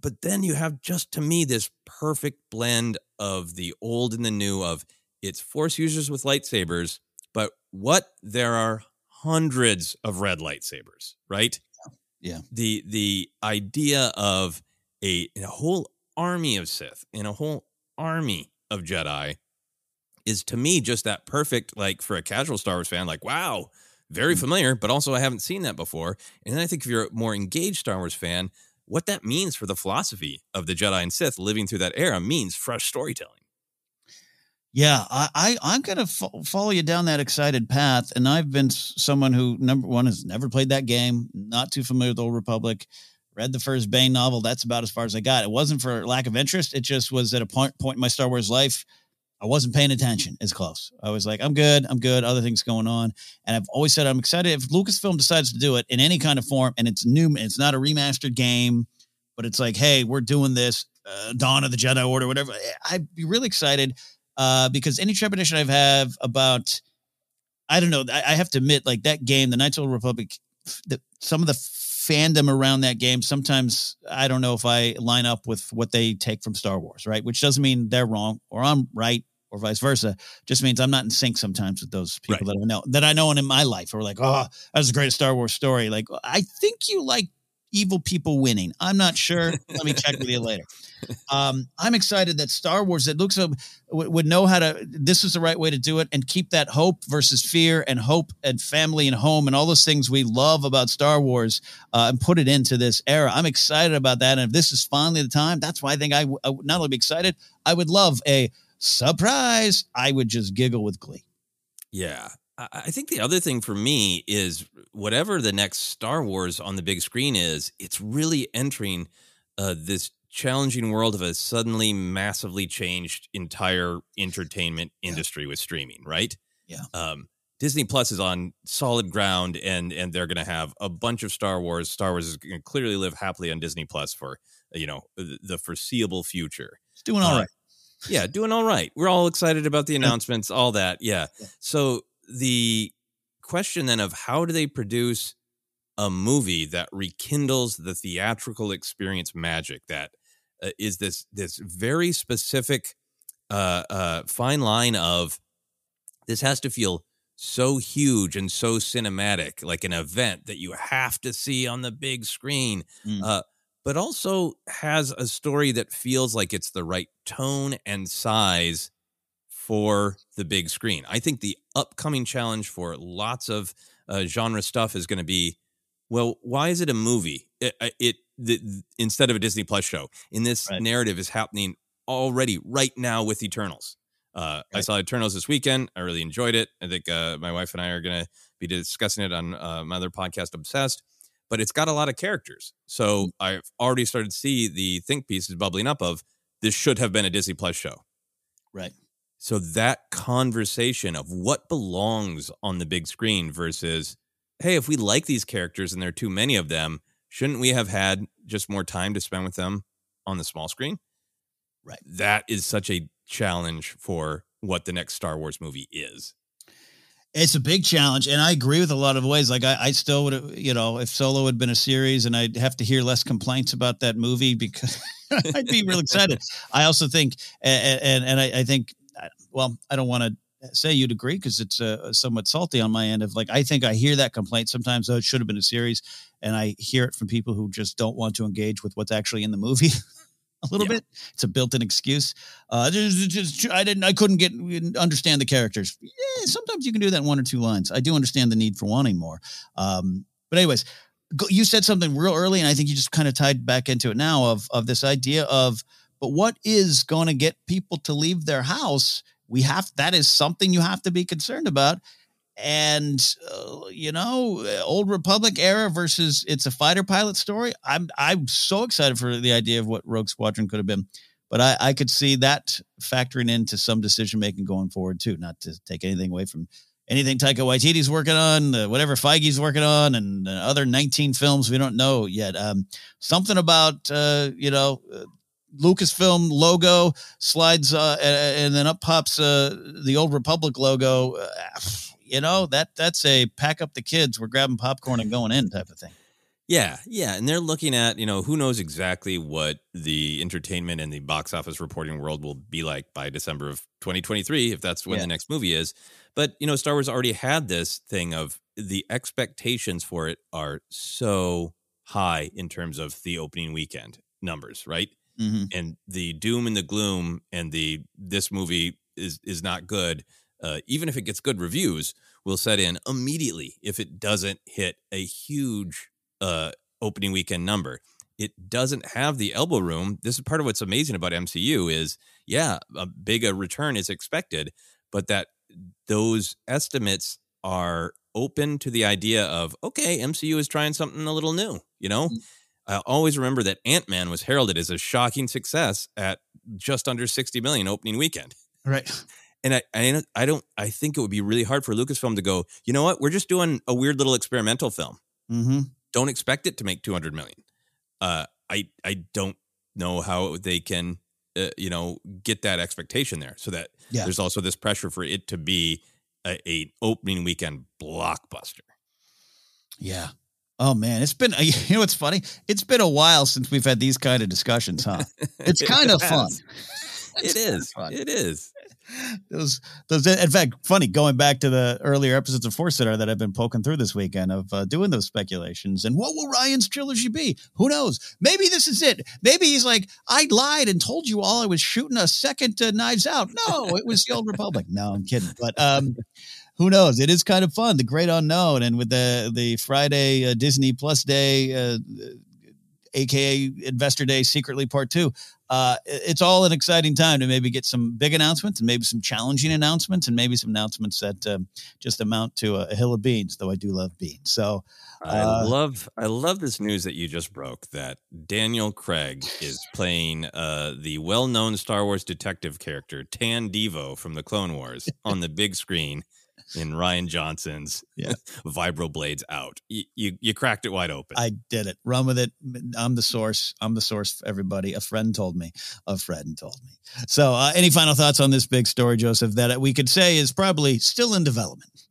but then you have just to me this perfect blend of the old and the new of it's force users with lightsabers but what there are hundreds of red lightsabers right? Yeah. The the idea of a, a whole army of sith and a whole army of jedi is to me just that perfect like for a casual star wars fan like wow very familiar but also i haven't seen that before and then i think if you're a more engaged star wars fan what that means for the philosophy of the Jedi and Sith living through that era means fresh storytelling. Yeah, I, I am gonna fo- follow you down that excited path, and I've been someone who number one has never played that game, not too familiar with Old Republic. Read the first Bane novel. That's about as far as I got. It wasn't for lack of interest. It just was at a point point in my Star Wars life. I wasn't paying attention as close. I was like, I'm good, I'm good. Other things going on, and I've always said I'm excited if Lucasfilm decides to do it in any kind of form, and it's new. It's not a remastered game, but it's like, hey, we're doing this, uh, Dawn of the Jedi Order, whatever. I'd be really excited uh, because any trepidation I have about, I don't know, I, I have to admit, like that game, the Knights of the Republic, the, some of the fandom around that game sometimes i don't know if i line up with what they take from star wars right which doesn't mean they're wrong or i'm right or vice versa just means I'm not in sync sometimes with those people right. that I know that I know in my life are like, oh, that was a great Star Wars story. Like, I think you like evil people winning. I'm not sure. Let me check with you later. Um, I'm excited that Star Wars that looks w- would know how to. This is the right way to do it and keep that hope versus fear and hope and family and home and all those things we love about Star Wars uh, and put it into this era. I'm excited about that. And if this is finally the time, that's why I think I, w- I would not only be excited, I would love a surprise, I would just giggle with glee. Yeah. I think the other thing for me is whatever the next Star Wars on the big screen is, it's really entering uh, this challenging world of a suddenly massively changed entire entertainment industry yeah. with streaming, right? Yeah. Um, Disney Plus is on solid ground, and and they're going to have a bunch of Star Wars. Star Wars is going to clearly live happily on Disney Plus for you know the foreseeable future. It's doing all uh, right yeah, doing all right. We're all excited about the announcements, all that. Yeah. So the question then of how do they produce a movie that rekindles the theatrical experience magic that uh, is this this very specific uh, uh, fine line of this has to feel so huge and so cinematic, like an event that you have to see on the big screen. Mm. Uh, but also has a story that feels like it's the right tone and size for the big screen. I think the upcoming challenge for lots of uh, genre stuff is going to be well, why is it a movie? It, it the, instead of a Disney Plus show. In this right. narrative is happening already right now with Eternals. Uh, right. I saw Eternals this weekend. I really enjoyed it. I think uh, my wife and I are going to be discussing it on uh, my other podcast, Obsessed but it's got a lot of characters. So. I've already started to see the think pieces bubbling up of this should have been a Disney Plus show. Right. So that conversation of what belongs on the big screen versus, hey, if we like these characters and there are too many of them, shouldn't we have had just more time to spend with them on the small screen? Right. That is such a challenge for what the next Star Wars movie is. It's a big challenge, and I agree with a lot of ways. Like I, I still would, have, you know, if Solo had been a series, and I'd have to hear less complaints about that movie because [LAUGHS] I'd be real [LAUGHS] excited. I also think, and and, and I, I, think, well, I don't want to say you'd agree because it's uh, somewhat salty on my end. Of like, I think I hear that complaint sometimes. Oh, it should have been a series, and I hear it from people who just don't want to engage with what's actually in the movie. [LAUGHS] a little yeah. bit. It's a built-in excuse. Uh, just, I didn't, I couldn't get understand the characters. Yeah, sometimes you can do that in one or two lines. I do understand the need for wanting more. Um, but anyways, you said something real early, and I think you just kind of tied back into it now of of this idea of, but what is going to get people to leave their house? We have that is something you have to be concerned about and uh, you know old republic era versus it's a fighter pilot story i'm i'm so excited for the idea of what rogue squadron could have been but i i could see that factoring into some decision making going forward too not to take anything away from anything Taika Waititi's working on, uh, whatever Feige's working on, and uh, other 19 films we don't know yet. Um, something about, uh, you know, uh, Lucasfilm logo slides, uh, and, and, then up pops uh, the Old Republic logo you know that that's a pack up the kids we're grabbing popcorn and going in type of thing yeah yeah and they're looking at you know who knows exactly what the entertainment and the box office reporting world will be like by december of 2023 if that's when yeah. the next movie is but you know star wars already had this thing of the expectations for it are so high in terms of the opening weekend numbers right mm-hmm. and the doom and the gloom and the this movie is is not good uh, even if it gets good reviews, will set in immediately if it doesn't hit a huge uh, opening weekend number. It doesn't have the elbow room. This is part of what's amazing about MCU is, yeah, a big a return is expected, but that those estimates are open to the idea of, okay, MCU is trying something a little new, you know? Mm-hmm. I always remember that Ant Man was heralded as a shocking success at just under 60 million opening weekend. Right [LAUGHS] and I, I, I don't I think it would be really hard for Lucasfilm to go. You know what? We're just doing a weird little experimental film. Mm-hmm. Don't expect it to make two hundred million. Uh, I I don't know how they can uh, you know get that expectation there. So that yeah. there's also this pressure for it to be a, a opening weekend blockbuster. Yeah. Oh man, it's been [LAUGHS] you know what's funny? It's been a while since we've had these kind of discussions, huh? It's [LAUGHS] kind of [LAUGHS] fun. it is. It is those those in fact funny going back to the earlier episodes of Force Center that I've been poking through this weekend of uh, doing those speculations and what will Rian's trilogy be? Who knows? Maybe this is it. Maybe he's like I lied and told you all I was shooting a second uh, Knives Out. No, it was the Old Republic. No, I'm kidding. But um, who knows? It is kind of fun, the great unknown, and with the the Friday uh, Disney Plus Day. Aka Investor Day Secretly Part Two uh, it's all an exciting time to maybe get some big announcements and maybe some challenging announcements and maybe some announcements that um, just amount to a, a, hill of beans. Though I do love beans, so uh, I love I love this news that you just broke that Daniel Craig is playing uh, the well-known Star Wars detective character Tan Divo from the Clone Wars on the big screen in Rian Johnson's yeah. [LAUGHS] vibroblades out. You, you, you cracked it wide open. I did it. Run with it. I'm the source. I'm the source for everybody. A friend told me. A friend told me. So, uh, any final thoughts on this big story, Joseph? That we could say is probably still in development.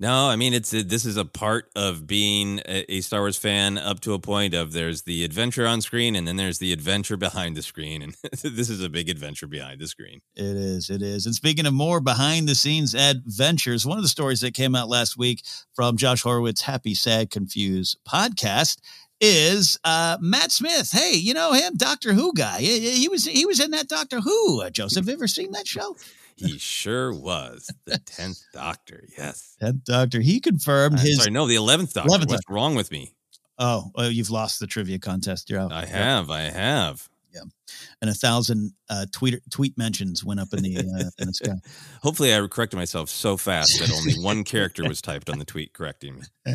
No, I mean it's this is a part of being a, a, Star Wars fan up to a point of there's the adventure on screen and then there's the adventure behind the screen and [LAUGHS] this is a big adventure behind the screen. It is, it is. And speaking of more behind the scenes adventures, one of the stories that came out last week from Josh Horowitz Happy Sad Confused podcast is uh, Matt Smith. Hey, you know him, Doctor Who guy. He, he was he was in that Doctor Who. Uh, Joseph, ever seen that show? He sure was the tenth Doctor. Yes, tenth Doctor. He confirmed uh, his. Sorry, no, the eleventh Doctor. 11th What's wrong with me? Oh, well, you've lost the trivia contest. You're out. I have. I have. Yeah, and a thousand uh, tweet tweet mentions went up in the uh, in the sky. [LAUGHS] Hopefully, I corrected myself so fast that only one character was typed on the tweet correcting me. [LAUGHS]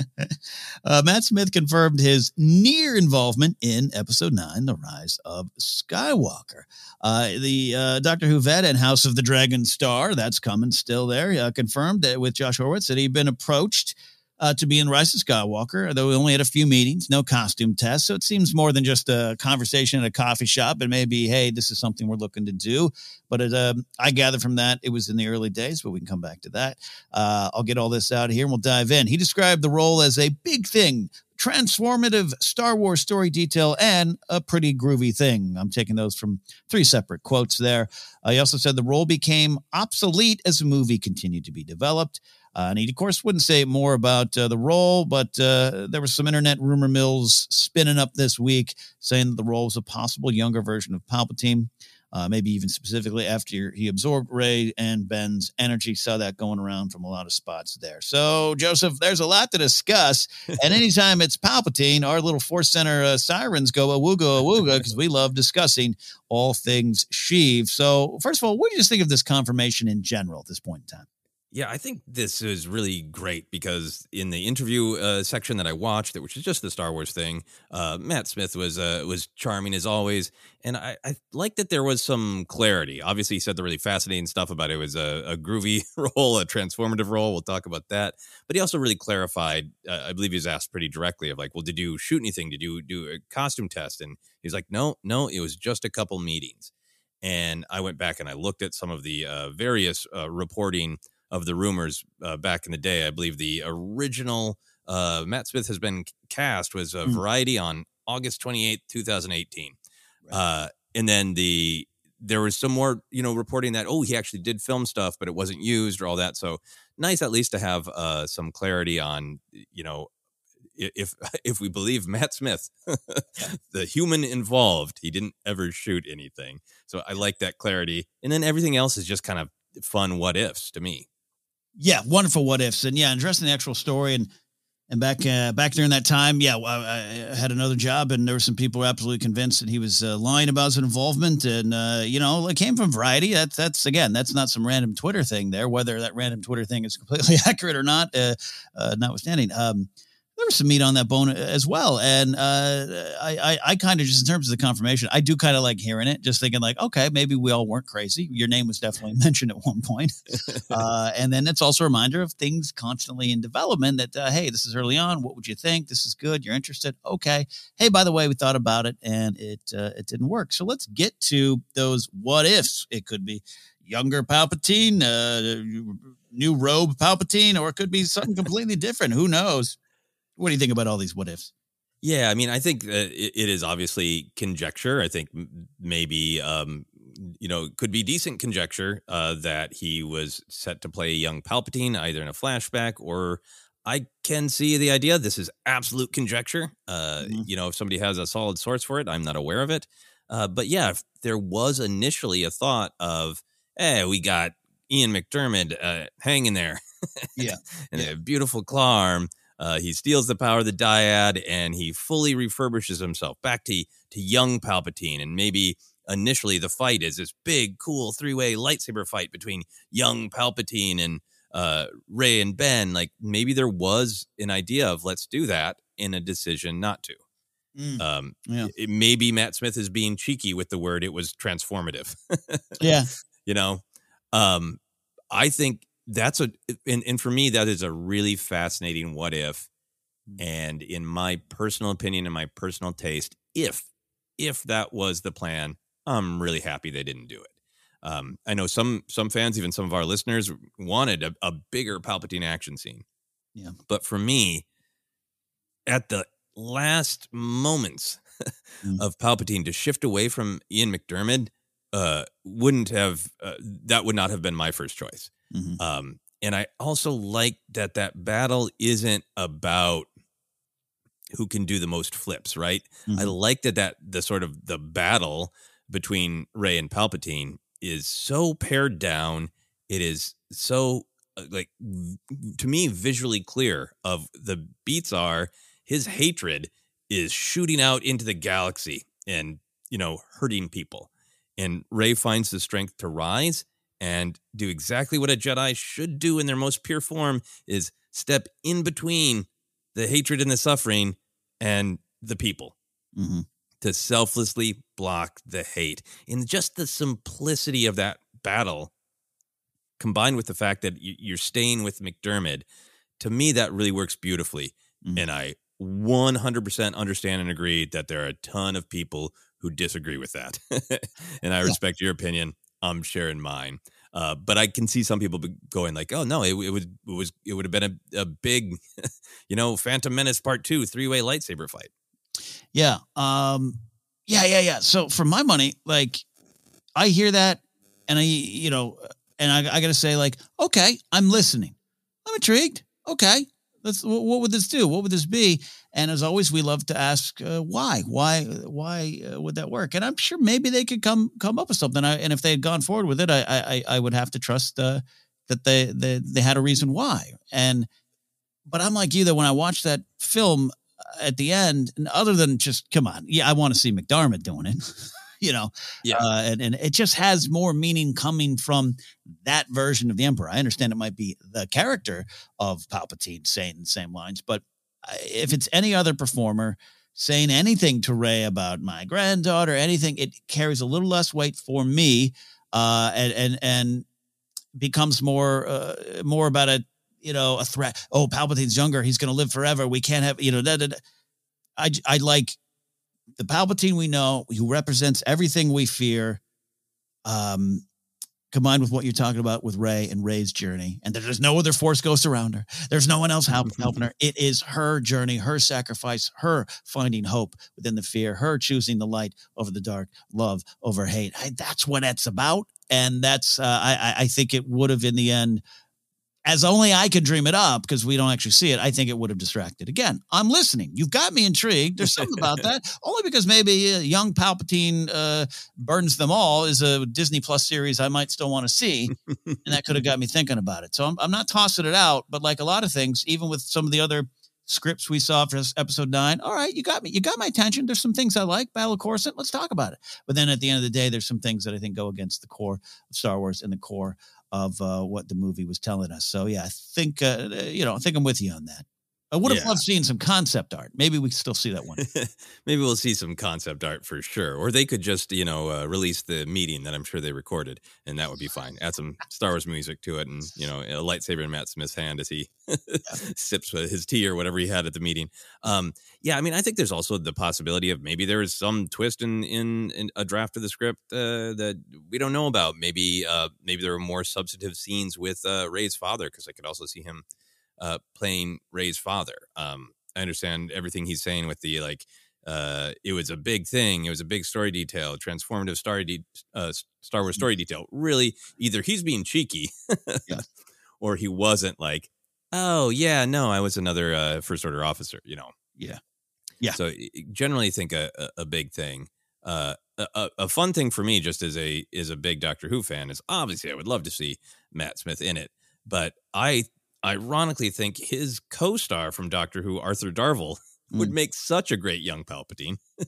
Uh, Matt Smith confirmed his near involvement in Episode Nine: The Rise of Skywalker. Uh, the uh, Doctor Who vet and House of the Dragon star that's coming still there. Uh, confirmed that with Josh Horowitz that he'd been approached uh, to be in Rise of Skywalker, though we only had a few meetings, no costume tests. So it seems more than just a conversation at a coffee shop. And maybe, hey, this is something we're looking to do. But it, um, I gather from that it was in the early days, but we can come back to that. Uh, I'll get all this out here and we'll dive in. He described the role as a big thing, transformative Star Wars story detail, and a pretty groovy thing. I'm taking those from three separate quotes there. Uh, he also said the role became obsolete as the movie continued to be developed. Uh, and he, of course, wouldn't say more about uh, the role, but uh, there was some internet rumor mills spinning up this week saying that the role was a possible younger version of Palpatine. Uh, maybe even specifically after he absorbed Rey and Ben's energy. Saw that going around from a lot of spots there. So, Joseph, there's a lot to discuss. and [LAUGHS] anytime it's Palpatine, our little Force Center uh, sirens go awooga awooga because we love discussing all things Sheev. So, first of all, what do you just think of this confirmation in general at this point in time? Yeah, I think this is really great because in the interview uh, section that I watched, which is just the Star Wars thing, uh, Matt Smith was uh, was charming as always, and I, I like that there was some clarity. Obviously, he said the really fascinating stuff about it was a, a groovy [LAUGHS] role, a transformative role. We'll talk about that, but he also really clarified. Uh, I believe he was asked pretty directly of like, "Well, did you shoot anything? Did you do a costume test?" And he's like, "No, no, it was just a couple meetings." And I went back and I looked at some of the uh, various uh, reporting of the rumors uh, back in the day. I believe the original uh, Matt Smith has been cast was a mm. Variety on August 28th, 2018. Right. Uh, and then the there was some more, you know, reporting that oh he actually did film stuff, but it wasn't used or all that. So nice at least to have uh, some clarity on, you know, if [LAUGHS] if we believe Matt Smith, [LAUGHS] the human involved, he didn't ever shoot anything. So I like that clarity. And then everything else is just kind of fun what ifs to me. Yeah, wonderful what ifs, and yeah, interesting the actual story and and back uh, back during that time, yeah, I, I, had another job, and there were some people were absolutely convinced that he was uh, lying about his involvement, and uh, you know, it came from Variety. That's that's again, that's not some random Twitter thing there. Whether that random Twitter thing is completely [LAUGHS] accurate or not, uh, uh, notwithstanding. Um, there was some meat on that bone as well. And uh, I, I, I kind of just in terms of the confirmation, I do kind of like hearing it, just thinking like, okay, maybe we all weren't crazy. Your name was definitely [LAUGHS] mentioned at one point. [LAUGHS] uh, and then it's also a reminder of things constantly in development that, uh, hey, this is early on. What would you think? This is good. You're interested. Okay. Hey, by the way, we thought about it and it, uh, it didn't work. So let's get to those what ifs. It could be younger Palpatine, uh, new robe Palpatine, or it could be something completely different. Who knows? What do you think about all these what ifs? Yeah, I mean, I think it, it is obviously conjecture. I think maybe, um, you know, could be decent conjecture uh, that he was set to play young Palpatine either in a flashback or I can see the idea. This is absolute conjecture. Uh, mm-hmm. You know, if somebody has a solid source for it, I'm not aware of it. Uh, but yeah, if there was initially a thought of, hey, we got Ian McDiarmid uh, hanging there. [LAUGHS] yeah. and yeah. a beautiful claw arm. Uh, he steals the power of the dyad and he fully refurbishes himself back to, to young Palpatine. And maybe initially the fight is this big, cool three way lightsaber fight between young Palpatine and uh, Rey and Ben. Like maybe there was an idea of let's do that in a decision not to. Mm, um, yeah. it, maybe Matt Smith is being cheeky with the word. It was transformative. [LAUGHS] yeah. You know, um, I think that's a and, and for me that is a really fascinating what if mm. and in my personal opinion and my personal taste if if that was the plan i'm really happy they didn't do it um, i know some some fans even some of our listeners wanted a, a bigger palpatine action scene yeah but for me at the last moments [LAUGHS] mm. of palpatine to shift away from ian mcdiarmid uh, wouldn't have uh, that would not have been my first choice Mm-hmm. Um, and I also like that that battle isn't about who can do the most flips, right? Mm-hmm. I like that that the sort of the battle between Rey and Palpatine is so pared down. It is so uh, like to me visually clear of the beats are his hatred is shooting out into the galaxy and you know hurting people and Rey finds the strength to rise and do exactly what a Jedi should do in their most pure form is step in between the hatred and the suffering and the people mm-hmm. to selflessly block the hate. And just the simplicity of that battle, combined with the fact that you're staying with McDiarmid to me that really works beautifully, Mhm. and I 100% understand and agree that there are a ton of people who disagree with that, [LAUGHS] and I Yeah. respect your opinion. I'm sharing mine. Uh, but I can see some people going like, "Oh no, it, it was it was it would have been a, a big, [LAUGHS] you know, Phantom Menace Part Two three way lightsaber fight." Yeah. Um yeah, yeah, yeah. So for my money, like I hear that and I you know, and I, I got to say like, okay, I'm listening. I'm intrigued. Okay. Let's what, would this do? What would this be? And as always we love to ask uh, why? Why why uh, would that work? And I'm sure maybe they could come come up with something. I, and if they had gone forward with it, I I I would have to trust uh that they they they had a reason why. And but I'm like you that when I watched that film at the end, and other than just come on, yeah, I want to see McDiarmid doing it, [LAUGHS] you know, Yeah. uh, and and it just has more meaning coming from that version of the Emperor. I understand it might be the character of Palpatine saying the same lines, but if it's any other performer saying anything to Rey about my granddaughter, anything, it carries a little less weight for me, uh, and and and becomes more uh, more about a you know a threat. Oh, Palpatine's younger; he's going to live forever. We can't have you know. Da, da, da. I I like the Palpatine we know, who represents everything we fear. Um, combined with what you're talking about with Rey and Rey's journey, and there's no other Force ghost around her. There's no one else help, helping her. It is her journey, her sacrifice, her finding hope within the fear, her choosing the light over the dark, love over hate. I, that's what it's about, and that's uh, I- I think it would have in the end. As only I could dream it up because we don't actually see it. I think it would have distracted. Again, I'm listening. You've got me intrigued. There's something about [LAUGHS] that. Only because maybe uh, young Palpatine uh, burdens them all is a Disney Plus series I might still want to see, and that could have got me [LAUGHS] thinking about it. So I'm, I'm not tossing it out, but like a lot of things, even with some of the other scripts we saw for this episode nine, all right, you got me, you got my attention. There's some things I like, Battle of Coruscant. Let's talk about it. But then at the end of the day, there's some things that I think go against the core of Star Wars and the core of uh, what the movie was telling us. So yeah, I think uh, you know, I think I'm with you on that. I would have Yeah. loved seeing some concept art. Maybe we still see that one. [LAUGHS] Maybe we'll see some concept art for sure, or they could just you know uh, release the meeting that I'm sure they recorded, and that would be fine. Add some Star Wars music to it, and you know a lightsaber in Matt Smith's hand as he [LAUGHS] sips his tea or whatever he had at the meeting. Um, yeah, I mean, I think there's also the possibility of maybe there is some twist in in, in a draft of the script uh, that we don't know about. Maybe uh, maybe there are more substantive scenes with uh, Rey's father because I could also see him uh, playing Rey's father. Um, I understand everything he's saying with the like. Uh, it was a big thing. It was a big story detail, transformative story, de- uh, Star Wars story detail. Really, either he's being cheeky, [LAUGHS] or he wasn't like, oh yeah, no, I was another uh, first order officer. You know. Yeah. Yeah. So generally think a, a, a big thing. Uh, a, a- a fun thing for me, just as a is a big Doctor Who fan, is obviously I would love to see Matt Smith in it, but I ironically think his co-star from Doctor Who, Arthur Darvill, [LAUGHS] would Mm. make such a great young Palpatine. [LAUGHS]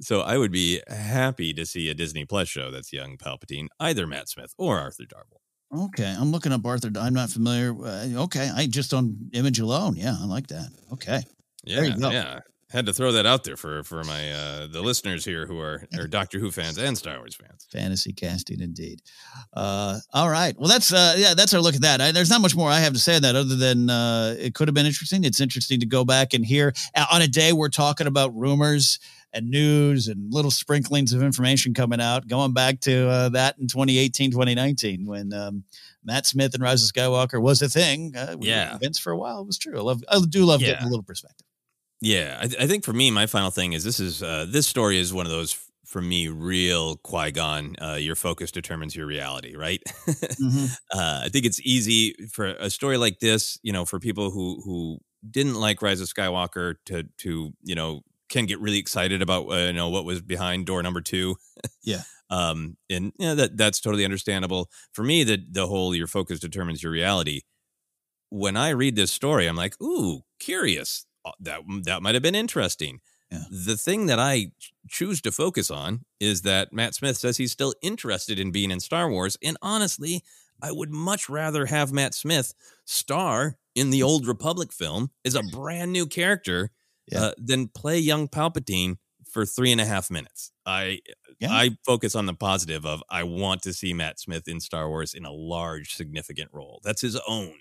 So I would be happy to see a Disney Plus show that's young Palpatine, either Matt Smith or Arthur Darvill. Okay, I'm looking up Arthur. I'm not familiar. Uh, okay, I just on image alone. Yeah, I like that. Okay, Yeah, There you go. yeah. Had to throw that out there for for my uh the listeners here who are are Doctor Who fans and Star Wars fans. fantasy casting indeed. Uh, all right, well that's uh, yeah, that's our look at that. I, there's not much more I have to say on that other than uh, it could have been interesting. It's interesting to go back and hear uh, on a day we're talking about rumors and news and little sprinklings of information coming out, going back to uh, that in 2018, 2019 when um, Matt Smith and Rise of Skywalker was a thing. Uh, we were Yeah. convinced for a while it was true. I love, I do love getting a little perspective. Yeah, I, I think for me, my final thing is this is uh, this story is one of those for me real Qui Gon. Uh, your focus determines your reality, right? Mhm. [LAUGHS] uh, I think it's easy for a story like this, you know, for people who who didn't like Rise of Skywalker to to you know can get really excited about uh, you know what was behind door number two. Yeah. [LAUGHS] um, and you know, that that's totally understandable. For me, the the whole your focus determines your reality. When I read this story, I'm like, ooh, curious. Uh, That that might have been interesting. Yeah. The thing that I choose to focus on is that Matt Smith says he's still interested in being in Star Wars, and honestly, I would much rather have Matt Smith star in the Old Republic film as a brand new character Yeah. uh, than play young Palpatine for three and a half minutes. I Yeah. I focus on the positive of I want to see Matt Smith in Star Wars in a large, significant role. That's his own.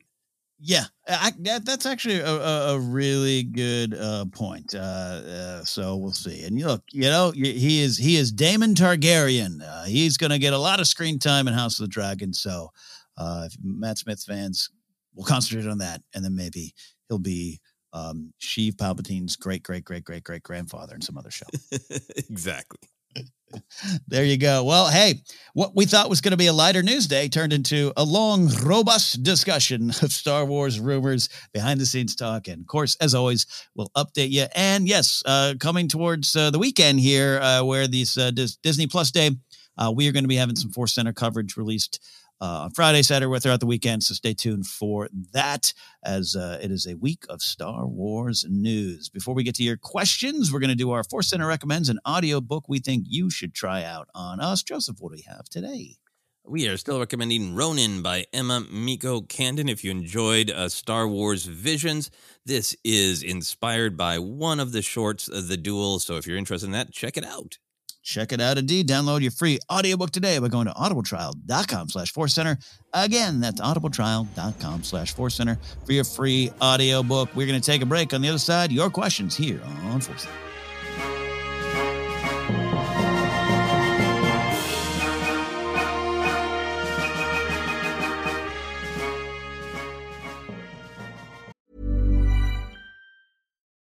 Yeah, I, that, that's actually a, a, really good uh, point. Uh, uh, so we'll see. And look, you know, he is he is Daemon Targaryen. Uh, he's going to get a lot of screen time in House of the Dragon. So uh, if Matt Smith fans will concentrate on that, and then maybe he'll be um, Sheev Palpatine's great great great great great grandfather in some other show. [LAUGHS] exactly there you go. Well, hey, what we thought was going to be a lighter news day turned into a long, robust discussion of Star Wars rumors, behind the scenes talk. And of course, as always, we'll update you. And yes, uh, coming towards uh, the weekend here, uh, where these uh, Dis- Disney Plus Day, uh, we are going to be having some Force Center coverage released uh, on Friday, Saturday, throughout the weekend. So stay tuned for that as uh, it is a week of Star Wars news. Before we get to your questions, we're going to do our Force Center recommends an audio book we think you should try out on us. Joseph, what do we have today? We are still recommending Ronin by Emma Mieko Candon. If you enjoyed uh, Star Wars Visions, this is inspired by one of the shorts of the duel. So if you're interested in that, check it out. Check it out indeed. Download your free audiobook today by going to audibletrial.com slash force center. Again, that's audibletrial.com slash force center for your free audiobook. We're going to take a break. On the other side, your questions here on Force Center.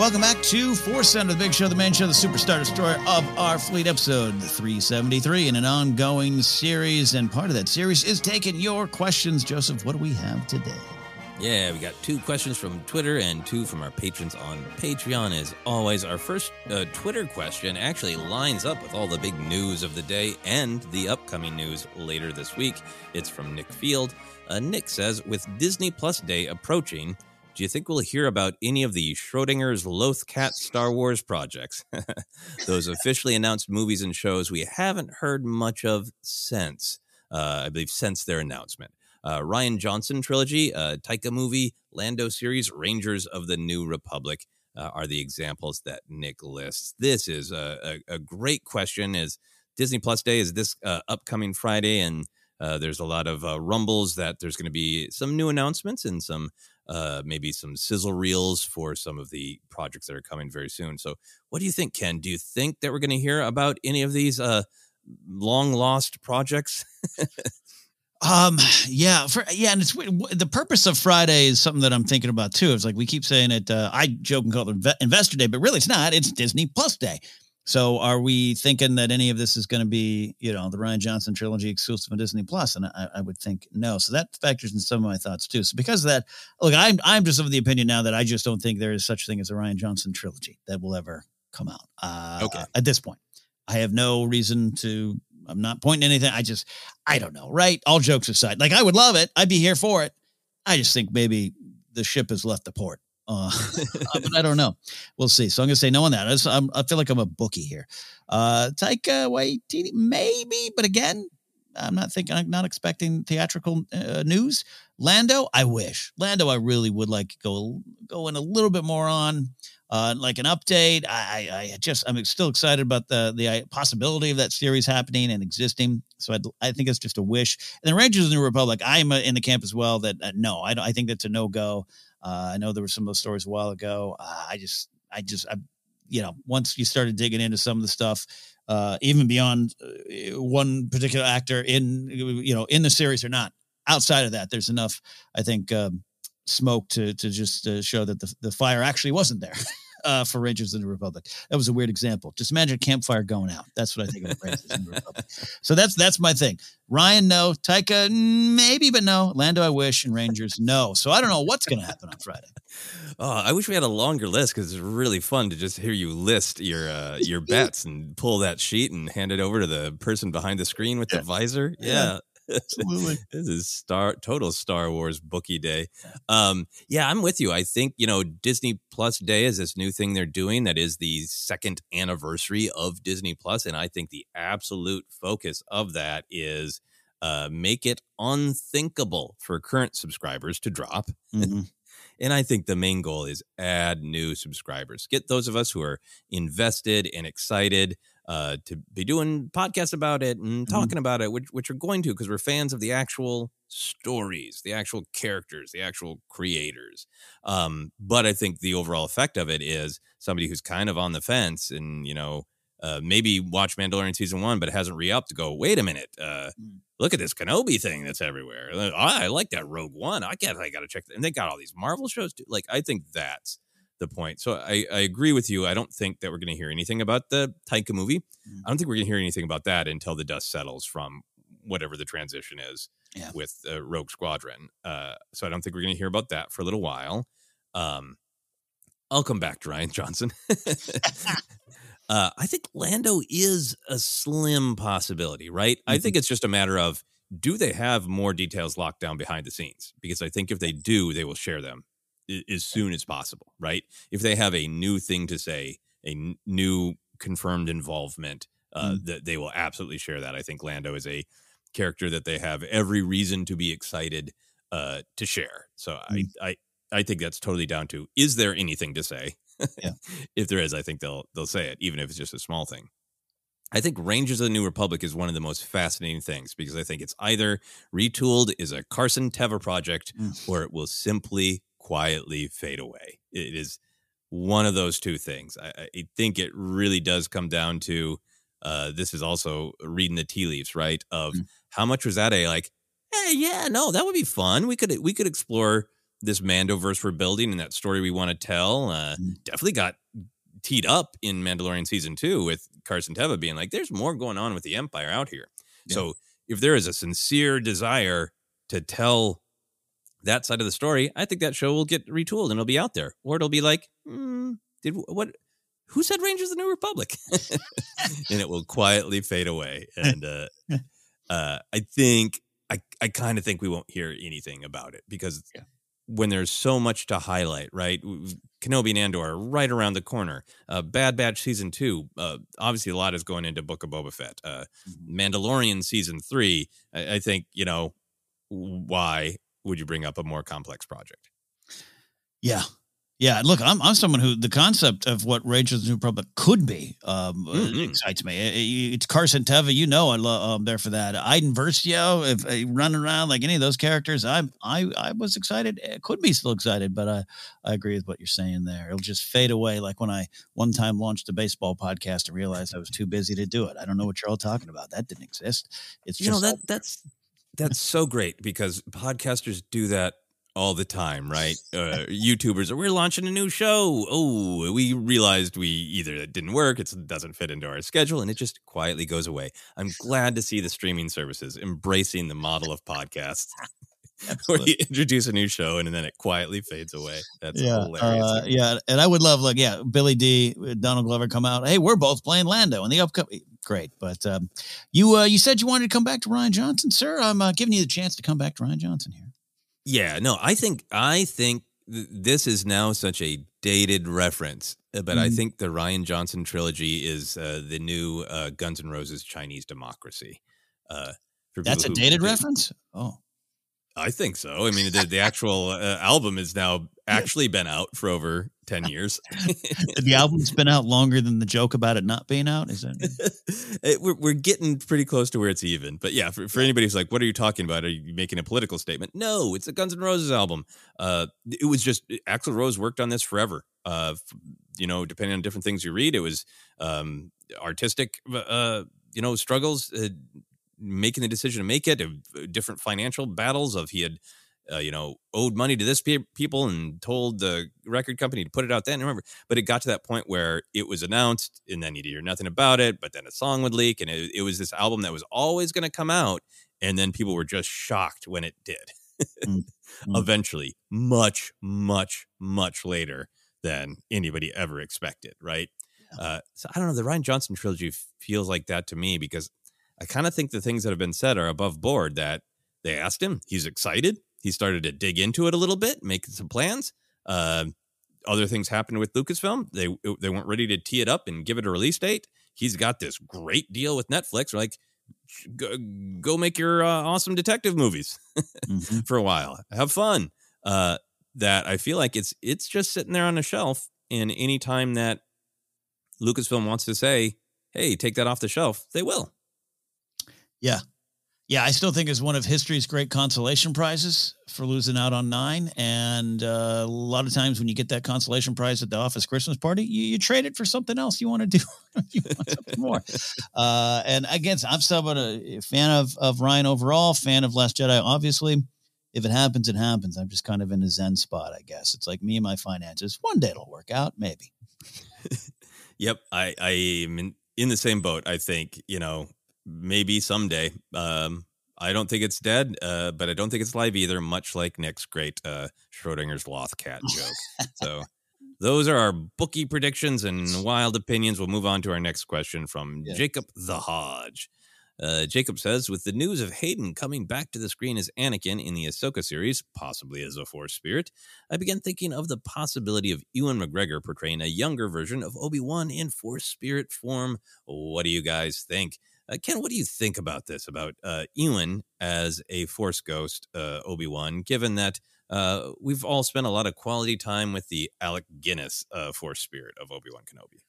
Welcome back to Force Center, the big show, the main show, the superstar destroyer of our fleet, episode 373 in an ongoing series. And part of that series is taking your questions. Joseph, what do we have today? Yeah, we got two questions from Twitter and two from our patrons on Patreon. As always, our first uh, Twitter question actually lines up with all the big news of the day and the upcoming news later this week. It's from Nick Field. Uh, Nick says, with Disney Plus Day approaching, do you think we'll hear about any of the Schrodinger's Lothcat Star Wars projects? [LAUGHS] Those officially announced movies and shows we haven't heard much of since, uh, I believe, since their announcement. Uh, Rian Johnson trilogy, uh, Taika movie, Lando series, Rangers of the New Republic uh, are the examples that Nick lists. This is a, a, a great question. Is Disney Plus Day is this uh, upcoming Friday, and uh, there's a lot of uh, rumbles that there's going to be some new announcements and some uh, maybe some sizzle reels for some of the projects that are coming very soon. So, what do you think, Ken? Do you think that we're going to hear about any of these uh, long lost projects? [LAUGHS] Um, yeah, for yeah, and it's the purpose of Friday is something that I'm thinking about too. It's like we keep saying it. Uh, I joke and call it Inve- Investor Day, but really it's not. It's Disney Plus Day. So are we thinking that any of this is going to be, you know, the Rian Johnson trilogy exclusive on Disney Plus? And I, I, would think no. So that factors in some of my thoughts too. So because of that, look, I'm I'm just of the opinion now that I just don't think there is such thing as a Rian Johnson trilogy that will ever come out. Uh, okay. At this point, I have no reason to. I'm not pointing anything. I just, I don't know. Right. All jokes aside, like I would love it. I'd be here for it. I just think maybe the ship has left the port. Uh, [LAUGHS] but I don't know. We'll see. So I'm going to say no on that. I, just, i feel like I'm a bookie here. Uh, Taika Waititi, maybe, but again, I'm not thinking. I'm not expecting theatrical uh, news. Lando, I wish. Lando, I really would like go go in a little bit more on, uh, like an update. I, I just I'm still excited about the the uh, possibility of that series happening and existing. So I'd, I think it's just a wish. And then Rangers of the New Republic, I'm uh, in the camp as well. That uh, no, I. I think that's a no go. Uh, I know there were some of those stories a while ago. Uh, I just, I just, I, you know, once you started digging into some of the stuff, uh, even beyond uh, one particular actor in, you know, in the series or not, outside of that, there's enough, I think, um, smoke to to just uh, show that the, the fire actually wasn't there. [LAUGHS] uh, for Rangers in the Republic. That was a weird example. Just imagine a campfire going out. That's what I think of [LAUGHS] Rangers in the Republic. So that's that's my thing. Rian, no. Taika, maybe, but no. Lando, I wish, and Rangers, no. So I don't know what's going to happen on Friday. [LAUGHS] Oh, I wish we had a longer list because it's really fun to just hear you list your uh, your [LAUGHS] bets and pull that sheet and hand it over to the person behind the screen with yeah. the visor. Yeah. yeah. Absolutely. [LAUGHS] this is star total Star Wars bookie day. Um, yeah, I'm with you. I think, you know, Disney Plus Day is this new thing they're doing that is the second anniversary of Disney Plus, And I think the absolute focus of that is uh, make it unthinkable for current subscribers to drop. Mm-hmm. [LAUGHS] And I think the main goal is add new subscribers. Get those of us who are invested and excited uh, to be doing podcasts about it and mm-hmm. talking mm-hmm. about it, which, which are going to because we're fans of the actual stories, the actual characters, the actual creators. Um, but I think the overall effect of it is somebody who's kind of on the fence and, you know, uh, maybe watch Mandalorian season one, but it hasn't re upped to go, wait a minute, uh, mm. look at this Kenobi thing that's everywhere. Oh, I like that Rogue One. I guess I got to check. That. And they got all these Marvel shows too. Like, I think that's the point. So I, I agree with you. I don't think that we're going to hear anything about the Taika movie. Mm. I don't think we're going to hear anything about that until the dust settles from whatever the transition is yeah. with uh, Rogue Squadron. Uh, so I don't think we're going to hear about that for a little while. Um, I'll come back to Rian Johnson. [LAUGHS] [LAUGHS] Uh, I think Lando is a slim possibility, right? I think it's just a matter of do they have more details locked down behind the scenes? Because I think if they do, they will share them as soon as possible, right? If they have a new thing to say, a n- new confirmed involvement, uh, that they will absolutely share that. I think Lando is a character that they have every reason to be excited uh, to share. So I, I, I think that's totally down to is there anything to say? Yeah. [LAUGHS] if there is, I think they'll they'll say it, even if it's just a small thing. I think Rangers of the New Republic is one of the most fascinating things because I think it's either retooled is a Carson Teva project Mm. or it will simply quietly fade away. It is one of those two things. I, I think it really does come down to uh, this is also reading the tea leaves, right? Of Mm. how much was that a like, hey, yeah, no, that would be fun. We could we could explore this Mandoverse we're building and that story we want to tell. Uh, Mm. Definitely got teed up in Mandalorian season two with Carson Teva being like, there's more going on with the Empire out here. Yeah. So if there is a sincere desire to tell that side of the story, I think that show will get retooled and it'll be out there, or it'll be like, mm, did what? Who said Rangers of the New Republic? [LAUGHS] and it will quietly fade away. And uh, [LAUGHS] uh, I think I I kind of think we won't hear anything about it because Yeah. when there's so much to highlight, right? Kenobi and Andor are right around the corner. Uh, Bad Batch season two, uh, obviously a lot is going into Book of Boba Fett. Uh, Mm-hmm. Mandalorian season three, I, I think you know why would you bring up a more complex project? Yeah. Yeah, look, I'm I'm someone who the concept of what Rangers of the New Republic could be um, uh, Mhm. excites me. It- it- it's Carson Teva, you know, I love um, there for that. Iden Versio, if uh, running around like any of those characters, I'm I I was excited. It could be still excited, but I I agree with what you're saying there. It'll just fade away, like when I one time launched a baseball podcast and realized I was too busy to do it. I don't know what you're all talking about. That didn't exist. It's you know that that's that's so great because podcasters do that all the time, right? [LAUGHS] Uh, YouTubers we're launching a new show. Oh, we realized we either it didn't work, it doesn't fit into our schedule, and it just quietly goes away. I'm glad to see the streaming services embracing the model of podcasts. [LAUGHS] [LAUGHS] Where you introduce a new show and then it quietly fades away. That's yeah, hilarious. uh, yeah, and I would love like yeah, Billy D, Donald Glover come out. Hey, we're both playing Lando in the upcoming. Great, but um, you uh, you said you wanted to come back to Rian Johnson, sir. I'm uh, giving you the chance to come back to Rian Johnson here. Yeah, no, I think I think th- this is now such a dated reference, uh, but I Mhm. think the Rian Johnson trilogy is uh, the new uh, Guns N' Roses Chinese Democracy. Uh, That's a dated reference. Oh, I think so. I mean, the, the actual uh, album has now actually been out for over ten years. [LAUGHS] the album's been out longer than the joke about it not being out. Is that? [LAUGHS] It- we're, we're getting pretty close to where it's even. But yeah, for, for anybody who's like, what are you talking about? Are you making a political statement? No, it's a Guns N' Roses album. Uh, it was just Axl Rose worked on this forever. Uh, you know, depending on different things you read, it was um, artistic, uh, you know, struggles, uh, making the decision to make it, uh, different financial battles of he had. Uh, you know, owed money to this pe- people and told the record company to put it out then. Remember, but it got to that point where it was announced and then you'd hear nothing about it but then a song would leak and it, it was this album that was always going to come out and then people were just shocked when it did Mm, [LAUGHS] mm. eventually much much much later than anybody ever expected right uh, so i don't know the rian johnson trilogy feels like that to me because i kind of think the things that have been said are above board that they asked him he's excited he started to dig into it a little bit making some plans um, other things happened with Lucasfilm. They they weren't ready to tee it up and give it a release date. He's got this great deal with Netflix. Like, go, go make your uh, awesome detective movies Mhm. [LAUGHS] for a while. Have fun. Uh, that I feel like it's it's just sitting there on the shelf. And anytime that Lucasfilm wants to say, "Hey, take that off the shelf," they will. Yeah. Yeah, I still think it's one of history's great consolation prizes for losing out on nine. And uh, a lot of times when you get that consolation prize at the office Christmas party, you, you trade it for something else you want to do. [LAUGHS] you want something more. Uh, and again, I'm still a fan of, of Rian overall, fan of Last Jedi, obviously. If it happens, it happens. I'm just kind of in a zen spot, I guess. It's like me and my finances. One day it'll work out, maybe. [LAUGHS] Yep, I I am in, in the same boat. I think you know maybe someday. Um, I don't think it's dead, uh, but I don't think it's live either. Much like Nick's great uh, Schrodinger's loth cat joke. so [LAUGHS] those are our bookie predictions and wild opinions. We'll move on to our next question from Yes. Jacob the Hodge. Uh, Jacob says, with the news of Hayden coming back to the screen as Anakin in the Ahsoka series, possibly as a Force spirit, I began thinking of the possibility of Ewan McGregor portraying a younger version of Obi Wan in Force spirit form. What do you guys think? Uh, Ken, what do you think about this? About uh, Ewan as a Force ghost, uh, Obi Wan, given that we've all spent a lot of quality time with the Alec Guinness Force spirit of Obi Wan Kenobi.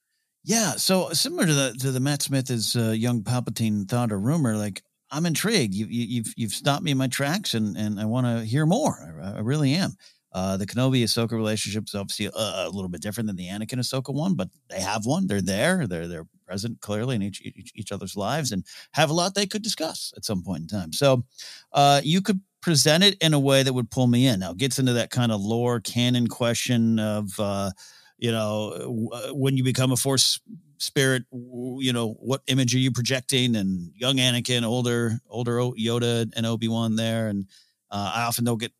Yeah, so similar to the to the Matt Smith as uh, young Palpatine thought or rumor, like I'm intrigued. You, you, you've you've stopped me in my tracks, and and I want to hear more. I, I really am. Uh, the Kenobi Ahsoka relationship is obviously a, a little bit different than the Anakin Ahsoka one, but they have one. They're there. They're they're present clearly in each, each each other's lives, and have a lot they could discuss at some point in time. So, uh, you could present it in a way that would pull me in. Now, it gets into that kind of lore canon question of. Uh, you know, w- uh, when you become a force spirit, you know, what image are you projecting? And young Anakin, older, older Yoda and Obi Wan there, and uh, I often don't get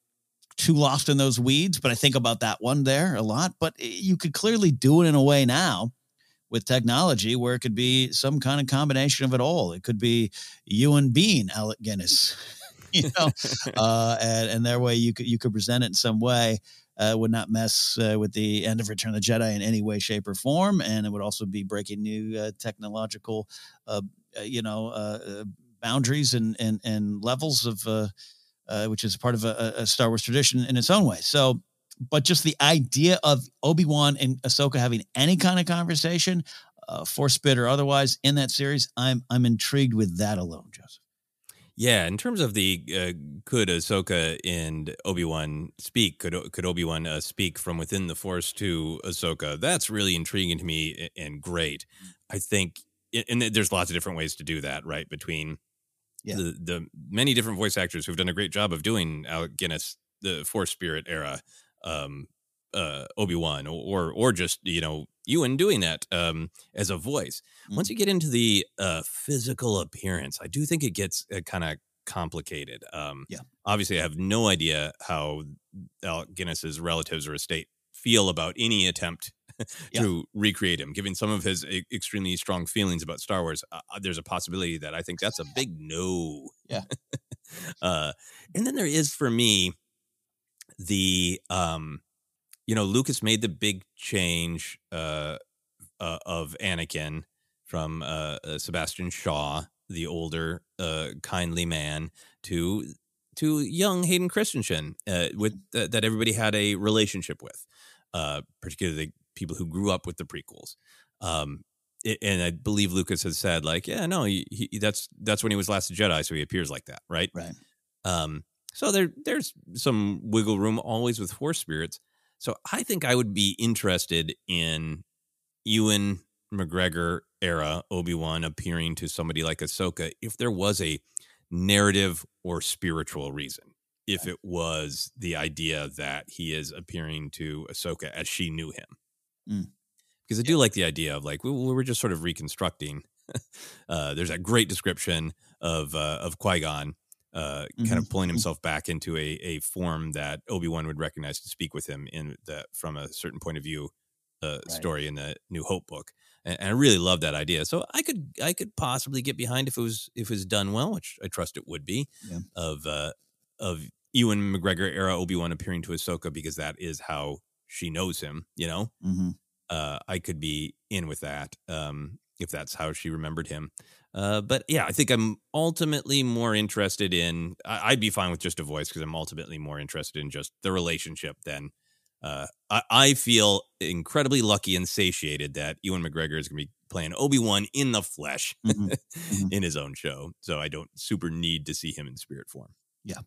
too lost in those weeds, but I think about that one there a lot. But you could clearly do it in a way now with technology where it could be some kind of combination of it all. It could be you and Bean, Alec Guinness, [LAUGHS] you know, [LAUGHS] uh, and, and their way you could you could present it in some way uh, would not mess uh, with the end of Return of the Jedi in any way, shape, or form, and it would also be breaking new uh, technological, uh, uh, you know, uh, uh, boundaries and and and levels of, uh, which is part of a, a Star Wars tradition in its own way. So, but just the idea of Obi Wan and Ahsoka having any kind of conversation, uh, force bit or otherwise, in that series, I'm I'm intrigued with that alone, Joseph. Yeah, in terms of the uh, could Ahsoka and Obi Wan speak? Could could Obi Wan uh, speak from within the Force to Ahsoka? That's really intriguing to me and great. I think, and there's lots of different ways to do that, right? Between Yeah. the the many different voice actors who've done a great job of doing Alec Guinness, the Force Spirit era, um, uh, Obi Wan, or or just you know Ewan doing that um, as a voice. Once you get into the uh, physical appearance, I do think it gets uh, kind of complicated. Um, Yeah. Obviously, I have no idea how Alec Guinness's relatives or estate feel about any attempt [LAUGHS] to recreate him. Given some of his e- extremely strong feelings about Star Wars, uh, uh, there's a possibility that I think that's a big no. Yeah. [LAUGHS] uh, and then there is for me the um, you know, Lucas made the big change uh, uh, of Anakin from uh, uh, Sebastian Shaw, the older, uh, kindly man, to to young Hayden Christensen, uh, with th- that everybody had a relationship with, uh, particularly people who grew up with the prequels. Um, and I believe Lucas has said, like, yeah, no, he, he, that's that's when he was Last a Jedi, so he appears like that, right? Right. Um, so there there's some wiggle room always with force spirits. So I think I would be interested in Ewan McGregor era Obi Wan appearing to somebody like Ahsoka if there was a narrative or spiritual reason. If it was the idea that he is appearing to Ahsoka as she knew him. Mm. Because I do like the idea of like we, we were just sort of reconstructing. [LAUGHS] uh, there's that great description of uh, of Qui Gon uh, kind of pulling himself back into a, a form that Obi Wan would recognize to speak with him in that from a certain point of view uh, story in the New Hope book, and, and I really love that idea. So I could I could possibly get behind if it was if it was done well, which I trust it would be. Yeah. Of uh, of Ewan McGregor era Obi Wan appearing to Ahsoka because that is how she knows him. You know, Mm-hmm. uh, I could be in with that um, if that's how she remembered him. Uh, but yeah, I think I'm ultimately more interested in. I, I'd be fine with just a voice because I'm ultimately more interested in just the relationship than. Uh, I, I feel incredibly lucky and satiated that Ewan McGregor is going to be playing Obi Wan in the flesh Mhm. Mhm. [LAUGHS] in his own show, so I don't super need to see him in spirit form. Yeah.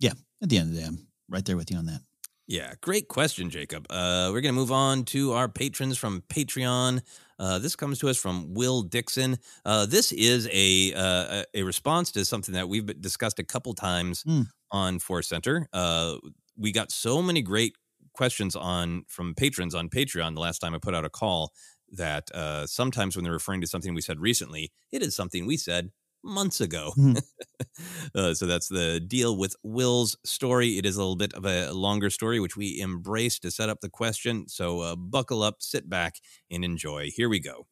Yeah. At the end of the day, I'm right there with you on that. Yeah, great question, Jacob. Uh, we're going to move on to our patrons from Patreon. Uh, this comes to us from Will Dixon. Uh, this is a uh, a response to something that we've discussed a couple times Hmm. on Force Center. Uh, we got so many great questions on from patrons on Patreon the last time I put out a call that uh, sometimes when they're referring to something we said recently, it is something we said months ago. Mhm. [LAUGHS] uh, so that's the deal with Will's story. It is a little bit of a longer story, which we embrace to set up the question. So uh, buckle up, sit back, and enjoy. Here we go.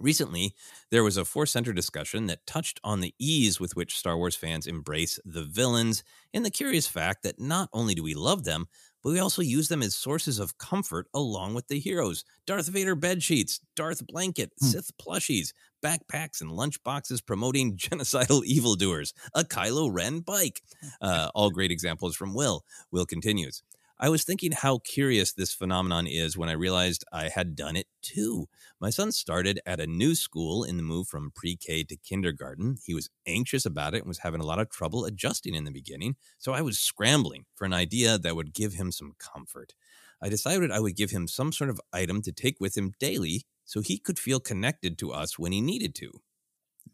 Recently, there was a Force Center discussion that touched on the ease with which Star Wars fans embrace the villains and the curious fact that not only do we love them, but we also use them as sources of comfort along with the heroes. Darth Vader bed sheets, Darth blanket, Hmm. Sith plushies, backpacks and lunchboxes promoting [LAUGHS] genocidal evildoers, a Kylo Ren bike. Uh, all great examples from Will. Will continues. I was thinking how curious this phenomenon is when I realized I had done it too. My son started at a new school in the move from pre K to kindergarten. He was anxious about it and was having a lot of trouble adjusting in the beginning, so I was scrambling for an idea that would give him some comfort. I decided I would give him some sort of item to take with him daily so he could feel connected to us when he needed to.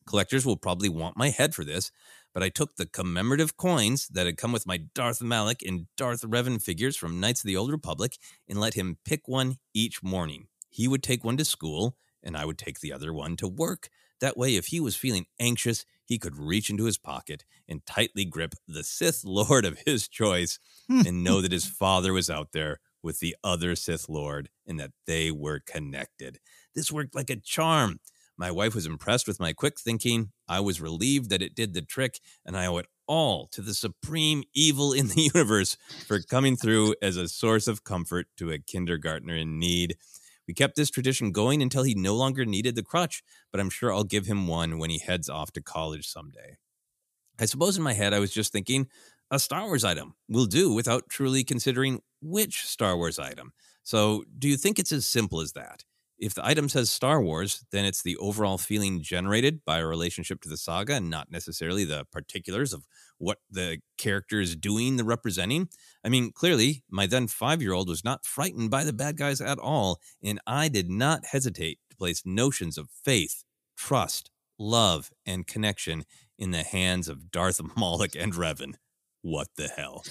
Collectors will probably want my head for this, but I took the commemorative coins that had come with my Darth Malak and Darth Revan figures from Knights of the Old Republic and let him pick one each morning. He would take one to school, and I would take the other one to work. That way, if he was feeling anxious, he could reach into his pocket and tightly grip the Sith [LAUGHS] Lord of his choice [LAUGHS] and know that his father was out there with the other Sith Lord and that they were connected. This worked like a charm. My wife was impressed with my quick thinking. I was relieved that it did the trick, and I owe it all to the supreme evil in the [LAUGHS] universe for coming through as a source of comfort to a kindergartner in need. We kept this tradition going until he no longer needed the crutch, but I'm sure I'll give him one when he heads off to college someday. I suppose in my head I was just thinking a Star Wars item will do without truly considering which Star Wars item. So, do you think it's as simple as that? If the item says Star Wars, then it's the overall feeling generated by a relationship to the saga and not necessarily the particulars of what the character is doing, the representing. I mean, clearly, my then five year old was not frightened by the bad guys at all, and I did not hesitate to place notions of faith, trust, love, and connection in the hands of Darth [LAUGHS] Malak and Revan. What the hell?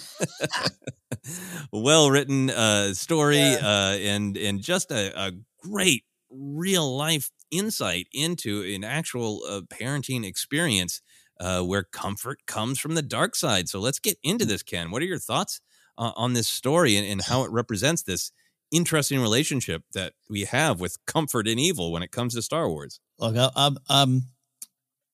well written uh, story uh, and and just a, a great real life insight into an actual uh, parenting experience uh, where comfort comes from the dark side. So let's get into this, Ken. What are your thoughts uh, on this story and, and how it [LAUGHS] represents this interesting relationship that we have with comfort and evil when it comes to Star Wars? Look, I, I'm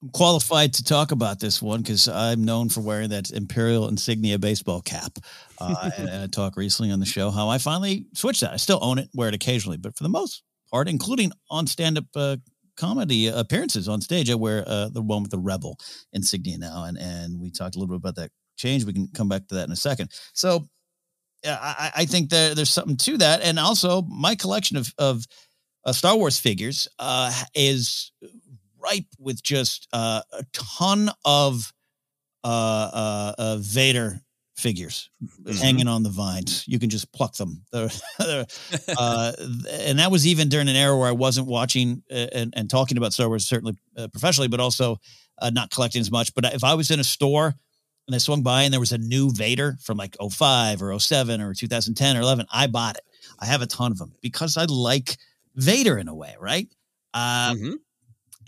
I'm qualified to talk about this one because I'm known for wearing that Imperial insignia baseball cap. Uh, [LAUGHS] and, and I talked recently on the show how I finally switched that. I still own it, wear it occasionally, but for the most part, including on stand-up uh, comedy appearances on stage, I wear uh, the one with the Rebel insignia now, and and we talked a little bit about that change. We can come back to that in a second. So. yeah, I, I think there, there's something to that, and also my collection of of uh, Star Wars figures uh, is ripe with just uh, a ton of uh, uh, uh, Vader figures hanging on the vines. You can just pluck them. [LAUGHS] They're- they're, [LAUGHS] uh, and that was even during an era where I wasn't watching uh, and, and talking about Star Wars, certainly uh, professionally, but also uh, not collecting as much. But if I was in a store and I swung by and there was a new Vader from like 05 or 07 or 2010 or 11, I bought it. I have a ton of them because I like Vader in a way, right? Uh, Mhm.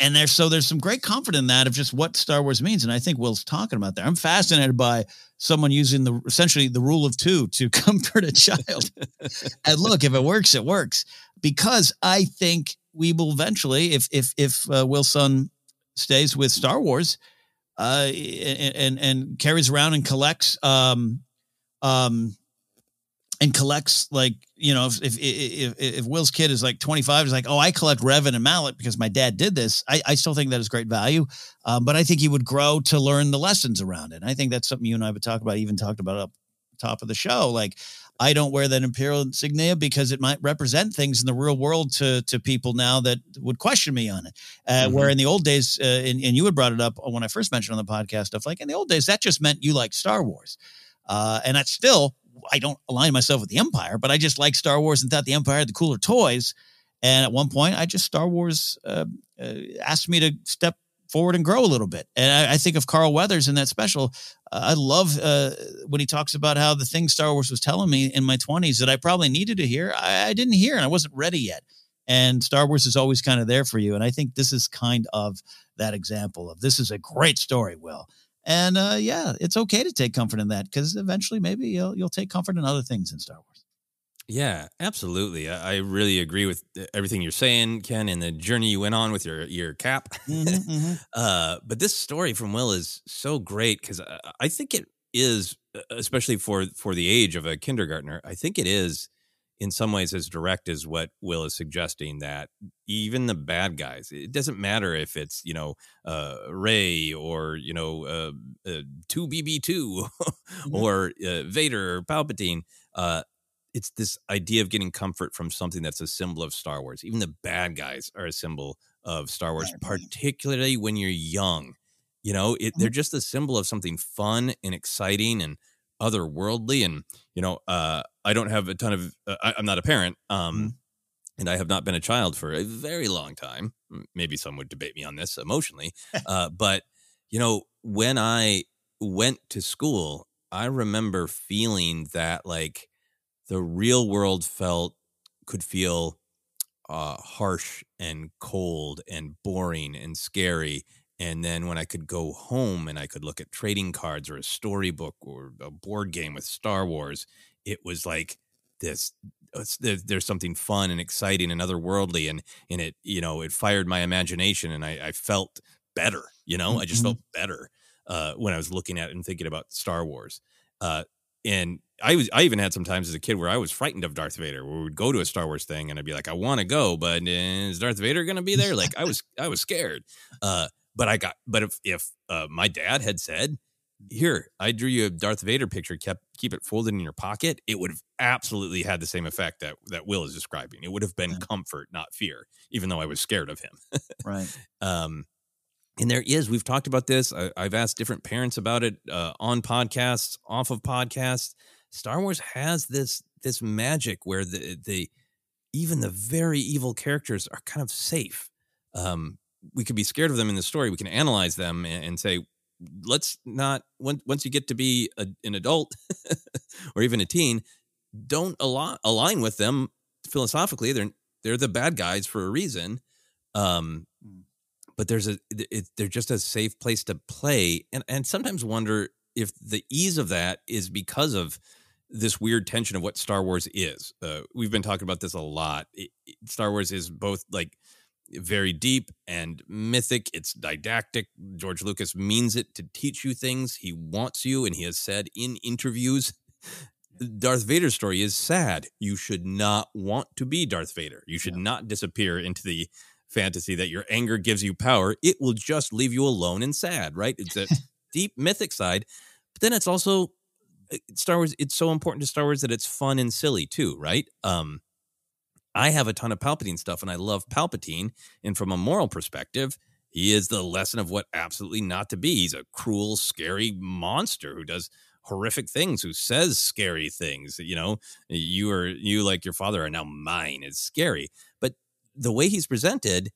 And there's so there's some great comfort in that of just what Star Wars means, and I think Will's talking about there. I'm fascinated by someone using the essentially the rule of two to [LAUGHS] comfort a child. and look, if it works, it works because I think we will eventually, if if if uh, Will's son stays with Star Wars, uh, and and, and carries around and collects um um and collects like you know if if if, if Will's kid is like 25 is like oh I collect Revan and Malak because my dad did this I, I still think that is great value um, but I think he would grow to learn the lessons around it and I think that's something you and I would talk about even talked about up top of the show like I don't wear that imperial insignia because it might represent things in the real world to to people now that would question me on it. Uh, Where in the old days, uh, and, and you had brought it up when I first mentioned on the podcast stuff, like in the old days, that just meant you like Star Wars, uh, and that's still I don't align myself with the Empire, but I just like Star Wars and thought the Empire had the cooler toys. And at one point, I just Star Wars uh, uh, asked me to step forward and grow a little bit. And I, I think of Carl Weathers in that special. Uh, I love uh, when he talks about how the things Star Wars was telling me in my 20s that I probably needed to hear, I, I didn't hear and I wasn't ready yet. and Star Wars is always kind of there for you. And I think this is kind of that example of this is a great story, Will. And uh, yeah, it's okay to take comfort in that because eventually maybe you'll you'll take comfort in other things in Star Wars. Yeah, absolutely. I, I really agree with everything you're saying, Ken, and the journey you went on with your your cap. Mm-hmm, [LAUGHS] mm-hmm. Uh, but this story from Will is so great because I, I think it is, especially for for the age of a kindergartner. I think it is in some ways as direct as what Will is suggesting that even the bad guys, it doesn't matter if it's, you know, uh, Rey or, you know, uh, uh, 2BB2 [LAUGHS] mm-hmm. or uh, Vader or Palpatine. Uh, it's this idea of getting comfort from something that's a symbol of Star Wars. Even the bad guys are a symbol of Star Wars, particularly when you're young. You know, it, they're mm-hmm. just a symbol of something fun and exciting and otherworldly. And you know, uh, I don't have a ton of. Uh, I, am not a parent, um, mm-hmm. and I have not been a child for a very long time. Maybe some would debate me on this emotionally, [LAUGHS] uh, but you know, when I went to school, I remember feeling that like the real world felt could feel uh, harsh and cold and boring and scary. And then when I could go home and I could look at trading cards or a storybook or a board game with Star Wars, it was like this. there's something fun and exciting and otherworldly, and and it you know it fired my imagination, and I, I felt better. You know, I just mm-hmm. felt better uh, when I was looking at and thinking about Star Wars. Uh, and I was I even had some times as a kid where I was frightened of Darth Vader. Where we would go to a Star Wars thing and I'd be like, I want to go, but is Darth Vader going to be there? Like I was I was scared. Uh, but I got but if if uh, my dad had said, "Here, I drew you a Darth Vader picture, kept keep it folded in your pocket," it would have absolutely had the same effect that that Will is describing. It would have been comfort, not fear, even though I was scared of him. right. [LAUGHS] Um, and there is we've talked about this I, have asked different parents about it uh, on podcasts off of podcasts star wars has this this magic where the the even the very evil characters are kind of safe um, we could be scared of them in the story we can analyze them and, and say let's not when, once you get to be a, an adult [LAUGHS] or even a teen don't align, align with them philosophically they're they're the bad guys for a reason um, mm but there's a it, they're just a safe place to play and and sometimes wonder if the ease of that is because of this weird tension of what Star Wars is. Uh, we've been talking about this a lot. It, it, Star Wars is both like very deep and mythic. It's didactic. George Lucas means it to teach you things. He wants you, and he has said in interviews. Darth Vader's story is sad. You should not want to be Darth Vader. You should yeah. not disappear into the fantasy that your anger gives you power, it will just leave you alone and sad, right? It's a [LAUGHS] deep mythic side. But then it's also uh, Star Wars, it's so important to Star Wars that it's fun and silly too, right? Um, I have a ton of Palpatine stuff and I love Palpatine. And from a moral perspective, he is the lesson of what absolutely not to be. He's a cruel, scary monster who does horrific things, who says scary things. You know, you are you like your father are now mine. It's scary. But the way he's presented,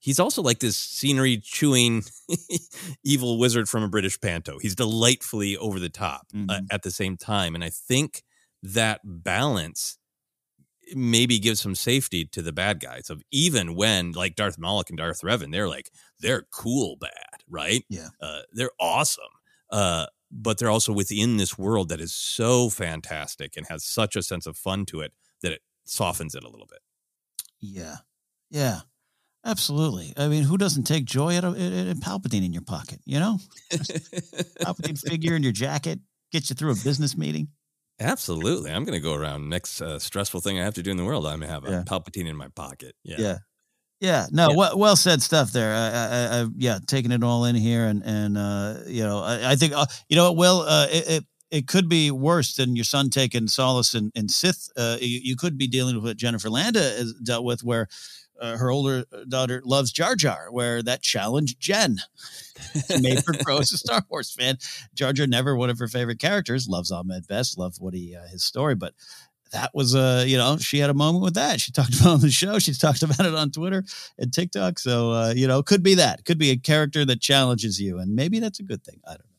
he's also like this scenery chewing [LAUGHS] evil wizard from a British panto. He's delightfully over the top uh, mm-hmm. uh, at the same time. And I think that balance maybe gives some safety to the bad guys of even when like Darth Malak and Darth Revan, they're like, they're cool bad, right? Yeah. Uh, they're awesome. Uh, but they're also within this world that is so fantastic and has such a sense of fun to it that it softens it a little bit. Yeah. Yeah, absolutely. I mean, who doesn't take joy out of a, Palpatine in your pocket? You know, [LAUGHS] Palpatine figure in your jacket gets you through a business meeting. Absolutely, I'm going to go around. Next uh, stressful thing I have to do in the world, I'm going to have a yeah. Palpatine in my pocket. Yeah. Yeah. Yeah, no, yeah. well, well said stuff there. I, I, I, yeah, taking it all in here, and and uh, you know, I, I think uh, you know, Will, uh, it, it, it could be worse than your son taking solace in, in Sith. Uh, you, you could be dealing with what Jennifer Landa has dealt with, where uh, her older daughter loves Jar Jar, where that challenged Jen. made her grow as a Star Wars fan. Jar Jar never one of her favorite characters. Loves Ahmed Best. Loved what he uh, his story, but that was a uh, you know she had a moment with that. She talked [LAUGHS] about on the show. She's talked about it on Twitter and TikTok. So uh, you know, could be that. Could be a character that challenges you, and maybe that's a good thing. I don't know.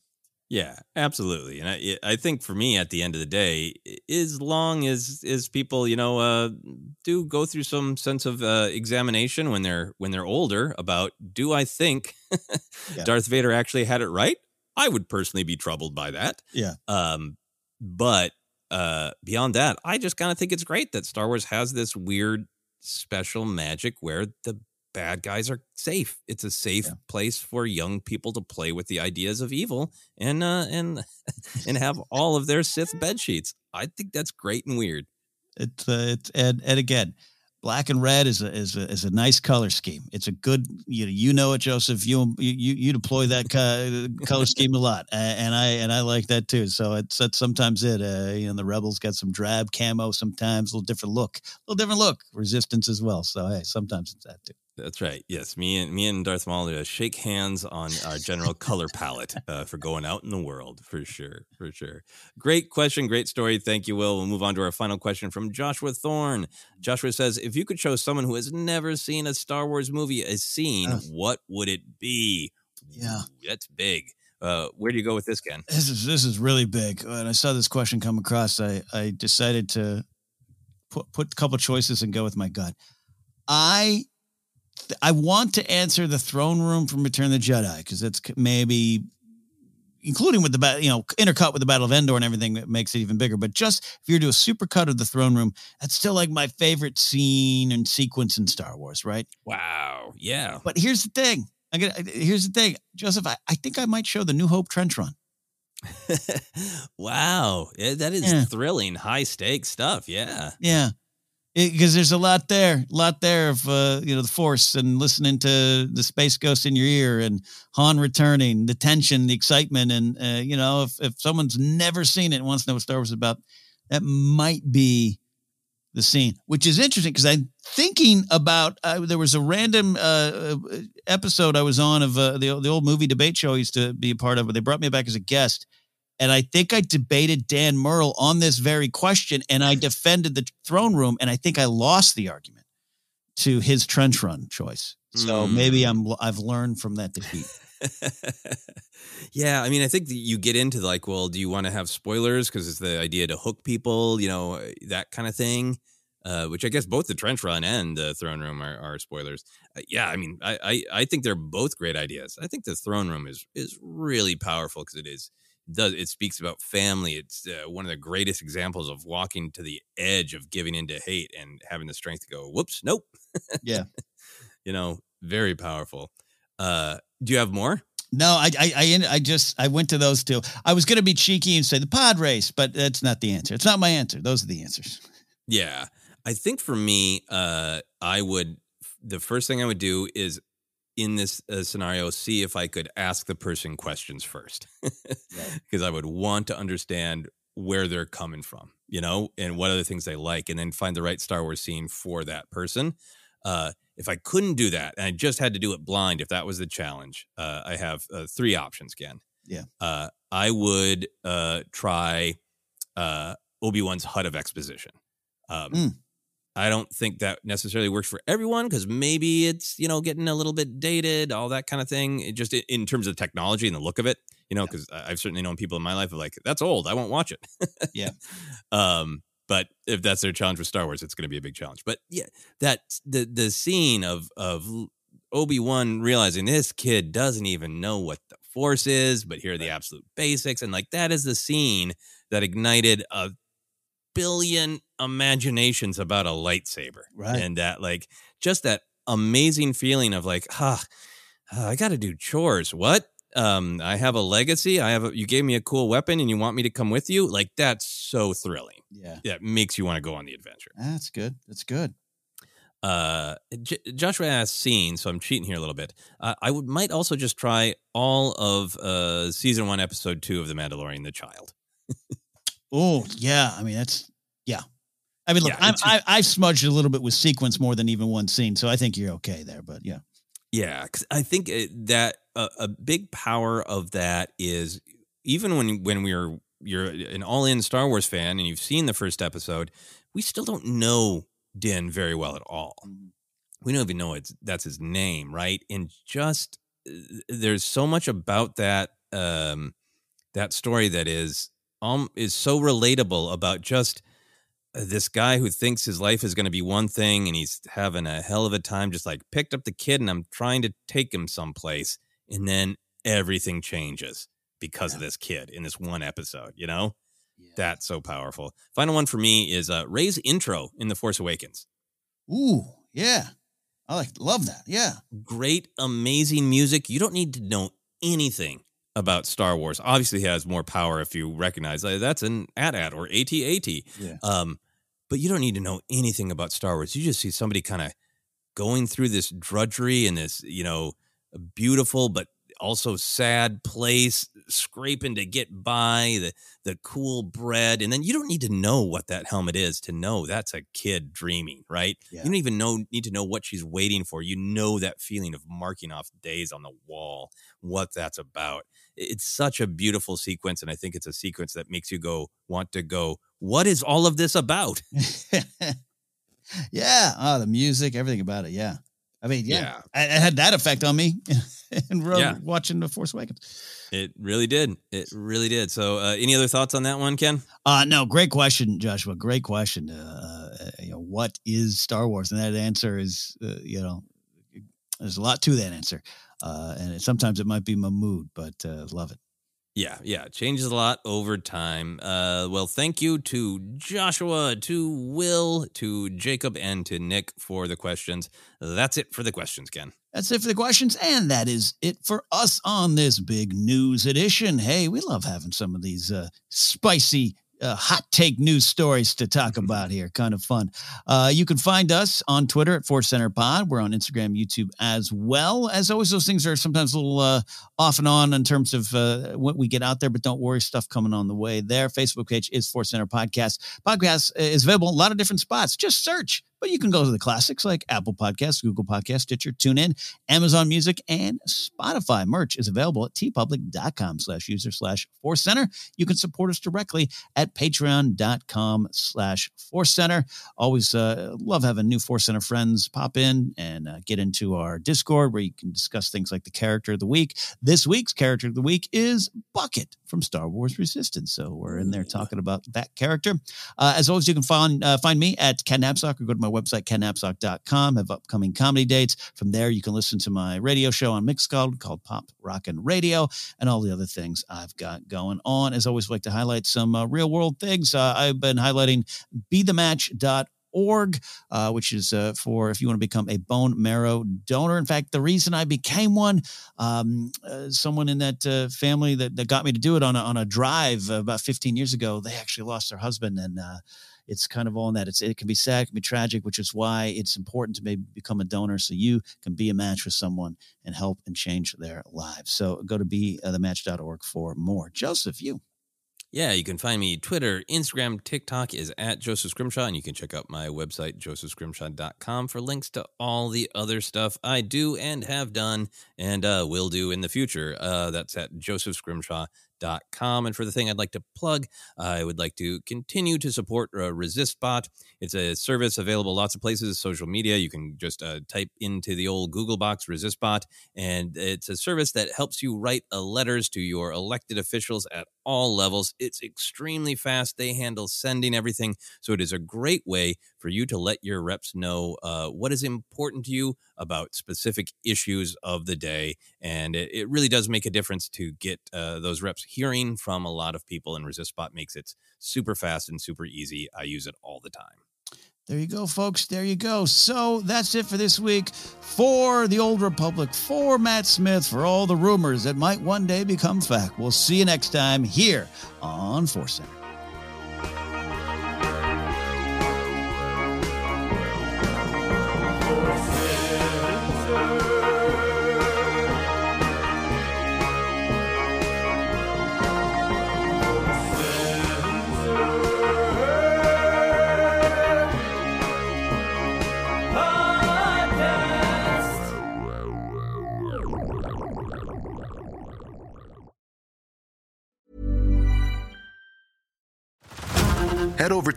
Yeah, absolutely. And I, I think for me, at the end of the day, as long as as people, you know, uh, do go through some sense of uh, examination when they're when they're older about, do I think [LAUGHS] Yeah. Darth Vader actually had it right? I would personally be troubled by that. Yeah. Um, but uh, beyond that, I just kind of think it's great that Star Wars has this weird special magic where the bad guys are safe. It's a safe Yeah. place for young people to play with the ideas of evil and uh, and [LAUGHS] and have [LAUGHS] all of their Sith bed sheets. I think that's great and weird. It's uh, it's and and again, black and red is a is a is a nice color scheme. It's a good you know you know it, Joseph. You you you deploy that co- color scheme a lot, and I and I like that too. So it's that's sometimes it. Uh, you know, the rebels got some drab camo, sometimes a little different look, a little different look. Resistance as well. So hey, sometimes it's that too. That's right. Yes, me and me and Darth Maul uh, shake hands on our general color palette uh, for going out in the world for sure, for sure. Great question, great story. Thank you, Will. We'll move on to our final question from Joshua Thorne. Joshua says, "If you could show someone who has never seen a Star Wars movie a scene, Oh. what would it be?" Yeah. Ooh, that's big. Uh, where do you go with this, Ken? This is this is really big. When I saw this question come across, I I decided to put put a couple choices and go with my gut. I I want to answer the throne room from Return of the Jedi because it's maybe including with the you know, intercut with the Battle of Endor and everything that makes it even bigger. But just if you were to do a super cut of the throne room, that's still like my favorite scene and sequence in Star Wars, right? Wow. Yeah. But here's the thing. I get here's the thing, Joseph. I, I think I might show the New Hope trench run. [LAUGHS] wow. That is Yeah. thrilling, high stakes stuff. Yeah. Yeah. Because there's a lot there, a lot there of uh, you know the force and listening to the space ghost in your ear and Han returning, the tension, the excitement, and uh, you know if if someone's never seen it and wants to know what Star Wars is about, that might be the scene. Which is interesting because I'm thinking about uh, there was a random uh, uh, episode I was on of uh, the the old movie debate show I used to be a part of, where they brought me back as a guest. And I think I debated Dan Murrell on this very question, and I defended the throne room, and I think I lost the argument to his trench run choice. So Mm. maybe I'm I've learned from that defeat. [LAUGHS] yeah, I mean, I think you get into like, well, do you want to have spoilers because it's the idea to hook people, you know, that kind of thing. Uh, which I guess both the trench run and the throne room are, are spoilers. Uh, yeah, I mean, I, I I think they're both great ideas. I think the throne room is is really powerful because it is does it speaks about family. It's uh, one of the greatest examples of walking to the edge of giving into hate and having the strength to go, whoops, nope. Yeah. [LAUGHS] you know, very powerful. Uh, do you have more? No, I I I, I just I went to those two. I was going to be cheeky and say the pod race, but that's not the answer. It's not my answer. Those are the answers. Yeah. I think for me, uh, I would, the first thing I would do is in this uh, scenario, see if I could ask the person questions first. Because [LAUGHS] I would want to understand where they're coming from, you know, and what other things they like, and then find the right Star Wars scene for that person. Uh, if I couldn't do that, and I just had to do it blind, if that was the challenge, uh, I have uh, three options again. Yeah. Uh, I would uh, try uh, Obi Wan's Hut of Exposition. Um, Mm. I don't think that necessarily works for everyone because maybe it's you know getting a little bit dated, all that kind of thing. It just in terms of technology and the look of it, you know, because I've certainly known people in my life who are like that's old, I won't watch it. Yeah. [LAUGHS] Um, but if that's their challenge with Star Wars, it's going to be a big challenge. But yeah, that the the scene of of Obi Wan realizing this kid doesn't even know what the Force is, but here are the absolute basics, and like that is the scene that ignited a billion imaginations about a lightsaber, Right. And that like just that amazing feeling of like, ah, I got to do chores. What? Um, I have a legacy. I have a, you gave me a cool weapon, and you want me to come with you. Like that's so thrilling. Yeah. That makes you want to go on the adventure. That's good. That's good. Uh, J- Joshua asked scene, so I'm cheating here a little bit. Uh, I would might also just try all of uh season one, episode two of The Mandalorian, The Child. Oh yeah. I mean that's yeah. I mean, look, Yeah, I'm, I I smudged a little bit with sequence more than even one scene, so I think you're okay there. But yeah. Yeah, because I think that uh, a big power of that is even when when we're you're an all in Star Wars fan and you've seen the first episode, we still don't know Din very well at all. We don't even know it's that's his name, right? And just uh, there's so much about that um, that story that is um is so relatable about just this guy who thinks his life is going to be one thing and he's having a hell of a time just like picked up the kid and I'm trying to take him someplace and then everything changes because yeah. of this kid in this one episode, you know? Yeah. That's so powerful. Final one for me is uh Rey's intro in The Force Awakens. Ooh, yeah. I like love that. Yeah. Great, amazing music. You don't need to know anything about Star Wars. Obviously, he has more power if you recognize that. That's an AT-AT or AT-AT. Yeah. Um, but you don't need to know anything about Star Wars. You just see somebody kind of going through this drudgery and this, you know, beautiful but also sad place, scraping to get by, the the cool bread, and then you don't need to know what that helmet is to know that's a kid dreaming, right? Yeah. You don't even know need to know what she's waiting for. You know that feeling of marking off days on the wall, what that's about. It's such a beautiful sequence, and I think it's a sequence that makes you go want to go. What is all of this about? [LAUGHS] yeah, oh, the music, everything about it. Yeah. I mean, yeah, yeah. it had that effect on me [LAUGHS] and yeah. watching The Force Awakens. It really did. It really did. So, uh, any other thoughts on that one, Ken? Uh, no, great question, Joshua. Great question. Uh, uh you know, what is Star Wars? And that answer is, uh, you know, there's a lot to that answer. Uh, and it, sometimes it might be my mood, but uh, love it. Yeah, yeah, changes a lot over time. Uh, well, thank you to Joshua, to Will, to Jacob, and to Nick for the questions. That's it for the questions, Ken. That's it for the questions, and that is it for us on this big news edition. Hey, we love having some of these uh, spicy uh, hot take news stories to talk mm-hmm. about here. Kind of fun. Uh, you can find us on Twitter at Force Center Pod. We're on Instagram, YouTube as well. As always, those things are sometimes a little uh, off and on in terms of uh, what we get out there, but don't worry, stuff coming on the way there. Facebook page is Force Center Podcast. Podcast is available in a lot of different spots. Just search but you can go to the classics like Apple Podcasts, Google Podcasts, Stitcher, TuneIn, Amazon Music, and Spotify. Merch is available at teepublic.com slash user slash Force Center. You can support us directly at patreon.com slash Force Center. Always uh, love having new Force Center friends pop in and uh, get into our Discord where you can discuss things like the character of the week. This week's character of the week is Bucket from Star Wars Resistance. So we're in there talking about that character. Uh, as always, you can find, uh, find me at Ken Napzok or go to my website, kennapzok.com. have upcoming comedy dates. From there, you can listen to my radio show on Mixcloud called Pop Rockin' Radio and all the other things I've got going on. As always, I like to highlight some uh, real world things. Uh, I've been highlighting be the bethematch.org org, uh, which is uh, for if you want to become a bone marrow donor. In fact, the reason I became one, um, uh, someone in that uh, family that, that got me to do it on a, on a drive about 15 years ago, they actually lost their husband and uh, it's kind of all in that. It's, it can be sad, it can be tragic, which is why it's important to maybe become a donor so you can be a match with someone and help and change their lives. So go to be uh, thematch.org for more. Joseph, you. Yeah, you can find me Twitter, Instagram, TikTok is at Joseph Scrimshaw, and you can check out my website, josephscrimshaw.com, for links to all the other stuff I do and have done and uh, will do in the future. Uh, that's at Joseph josephscrimshaw.com com. And for the thing I'd like to plug, I would like to continue to support uh, ResistBot. It's a service available lots of places, social media. You can just uh, type into the old Google box ResistBot, and it's a service that helps you write uh, letters to your elected officials at all levels. It's extremely fast. They handle sending everything. So it is a great way for you to let your reps know uh, what is important to you about specific issues of the day. And it, it really does make a difference to get uh, those reps hearing from a lot of people. And ResistBot makes it super fast and super easy. I use it all the time. There you go, folks. There you go. So that's it for this week. For the Old Republic, for Matt Smith, for all the rumors that might one day become fact. We'll see you next time here on Force Center.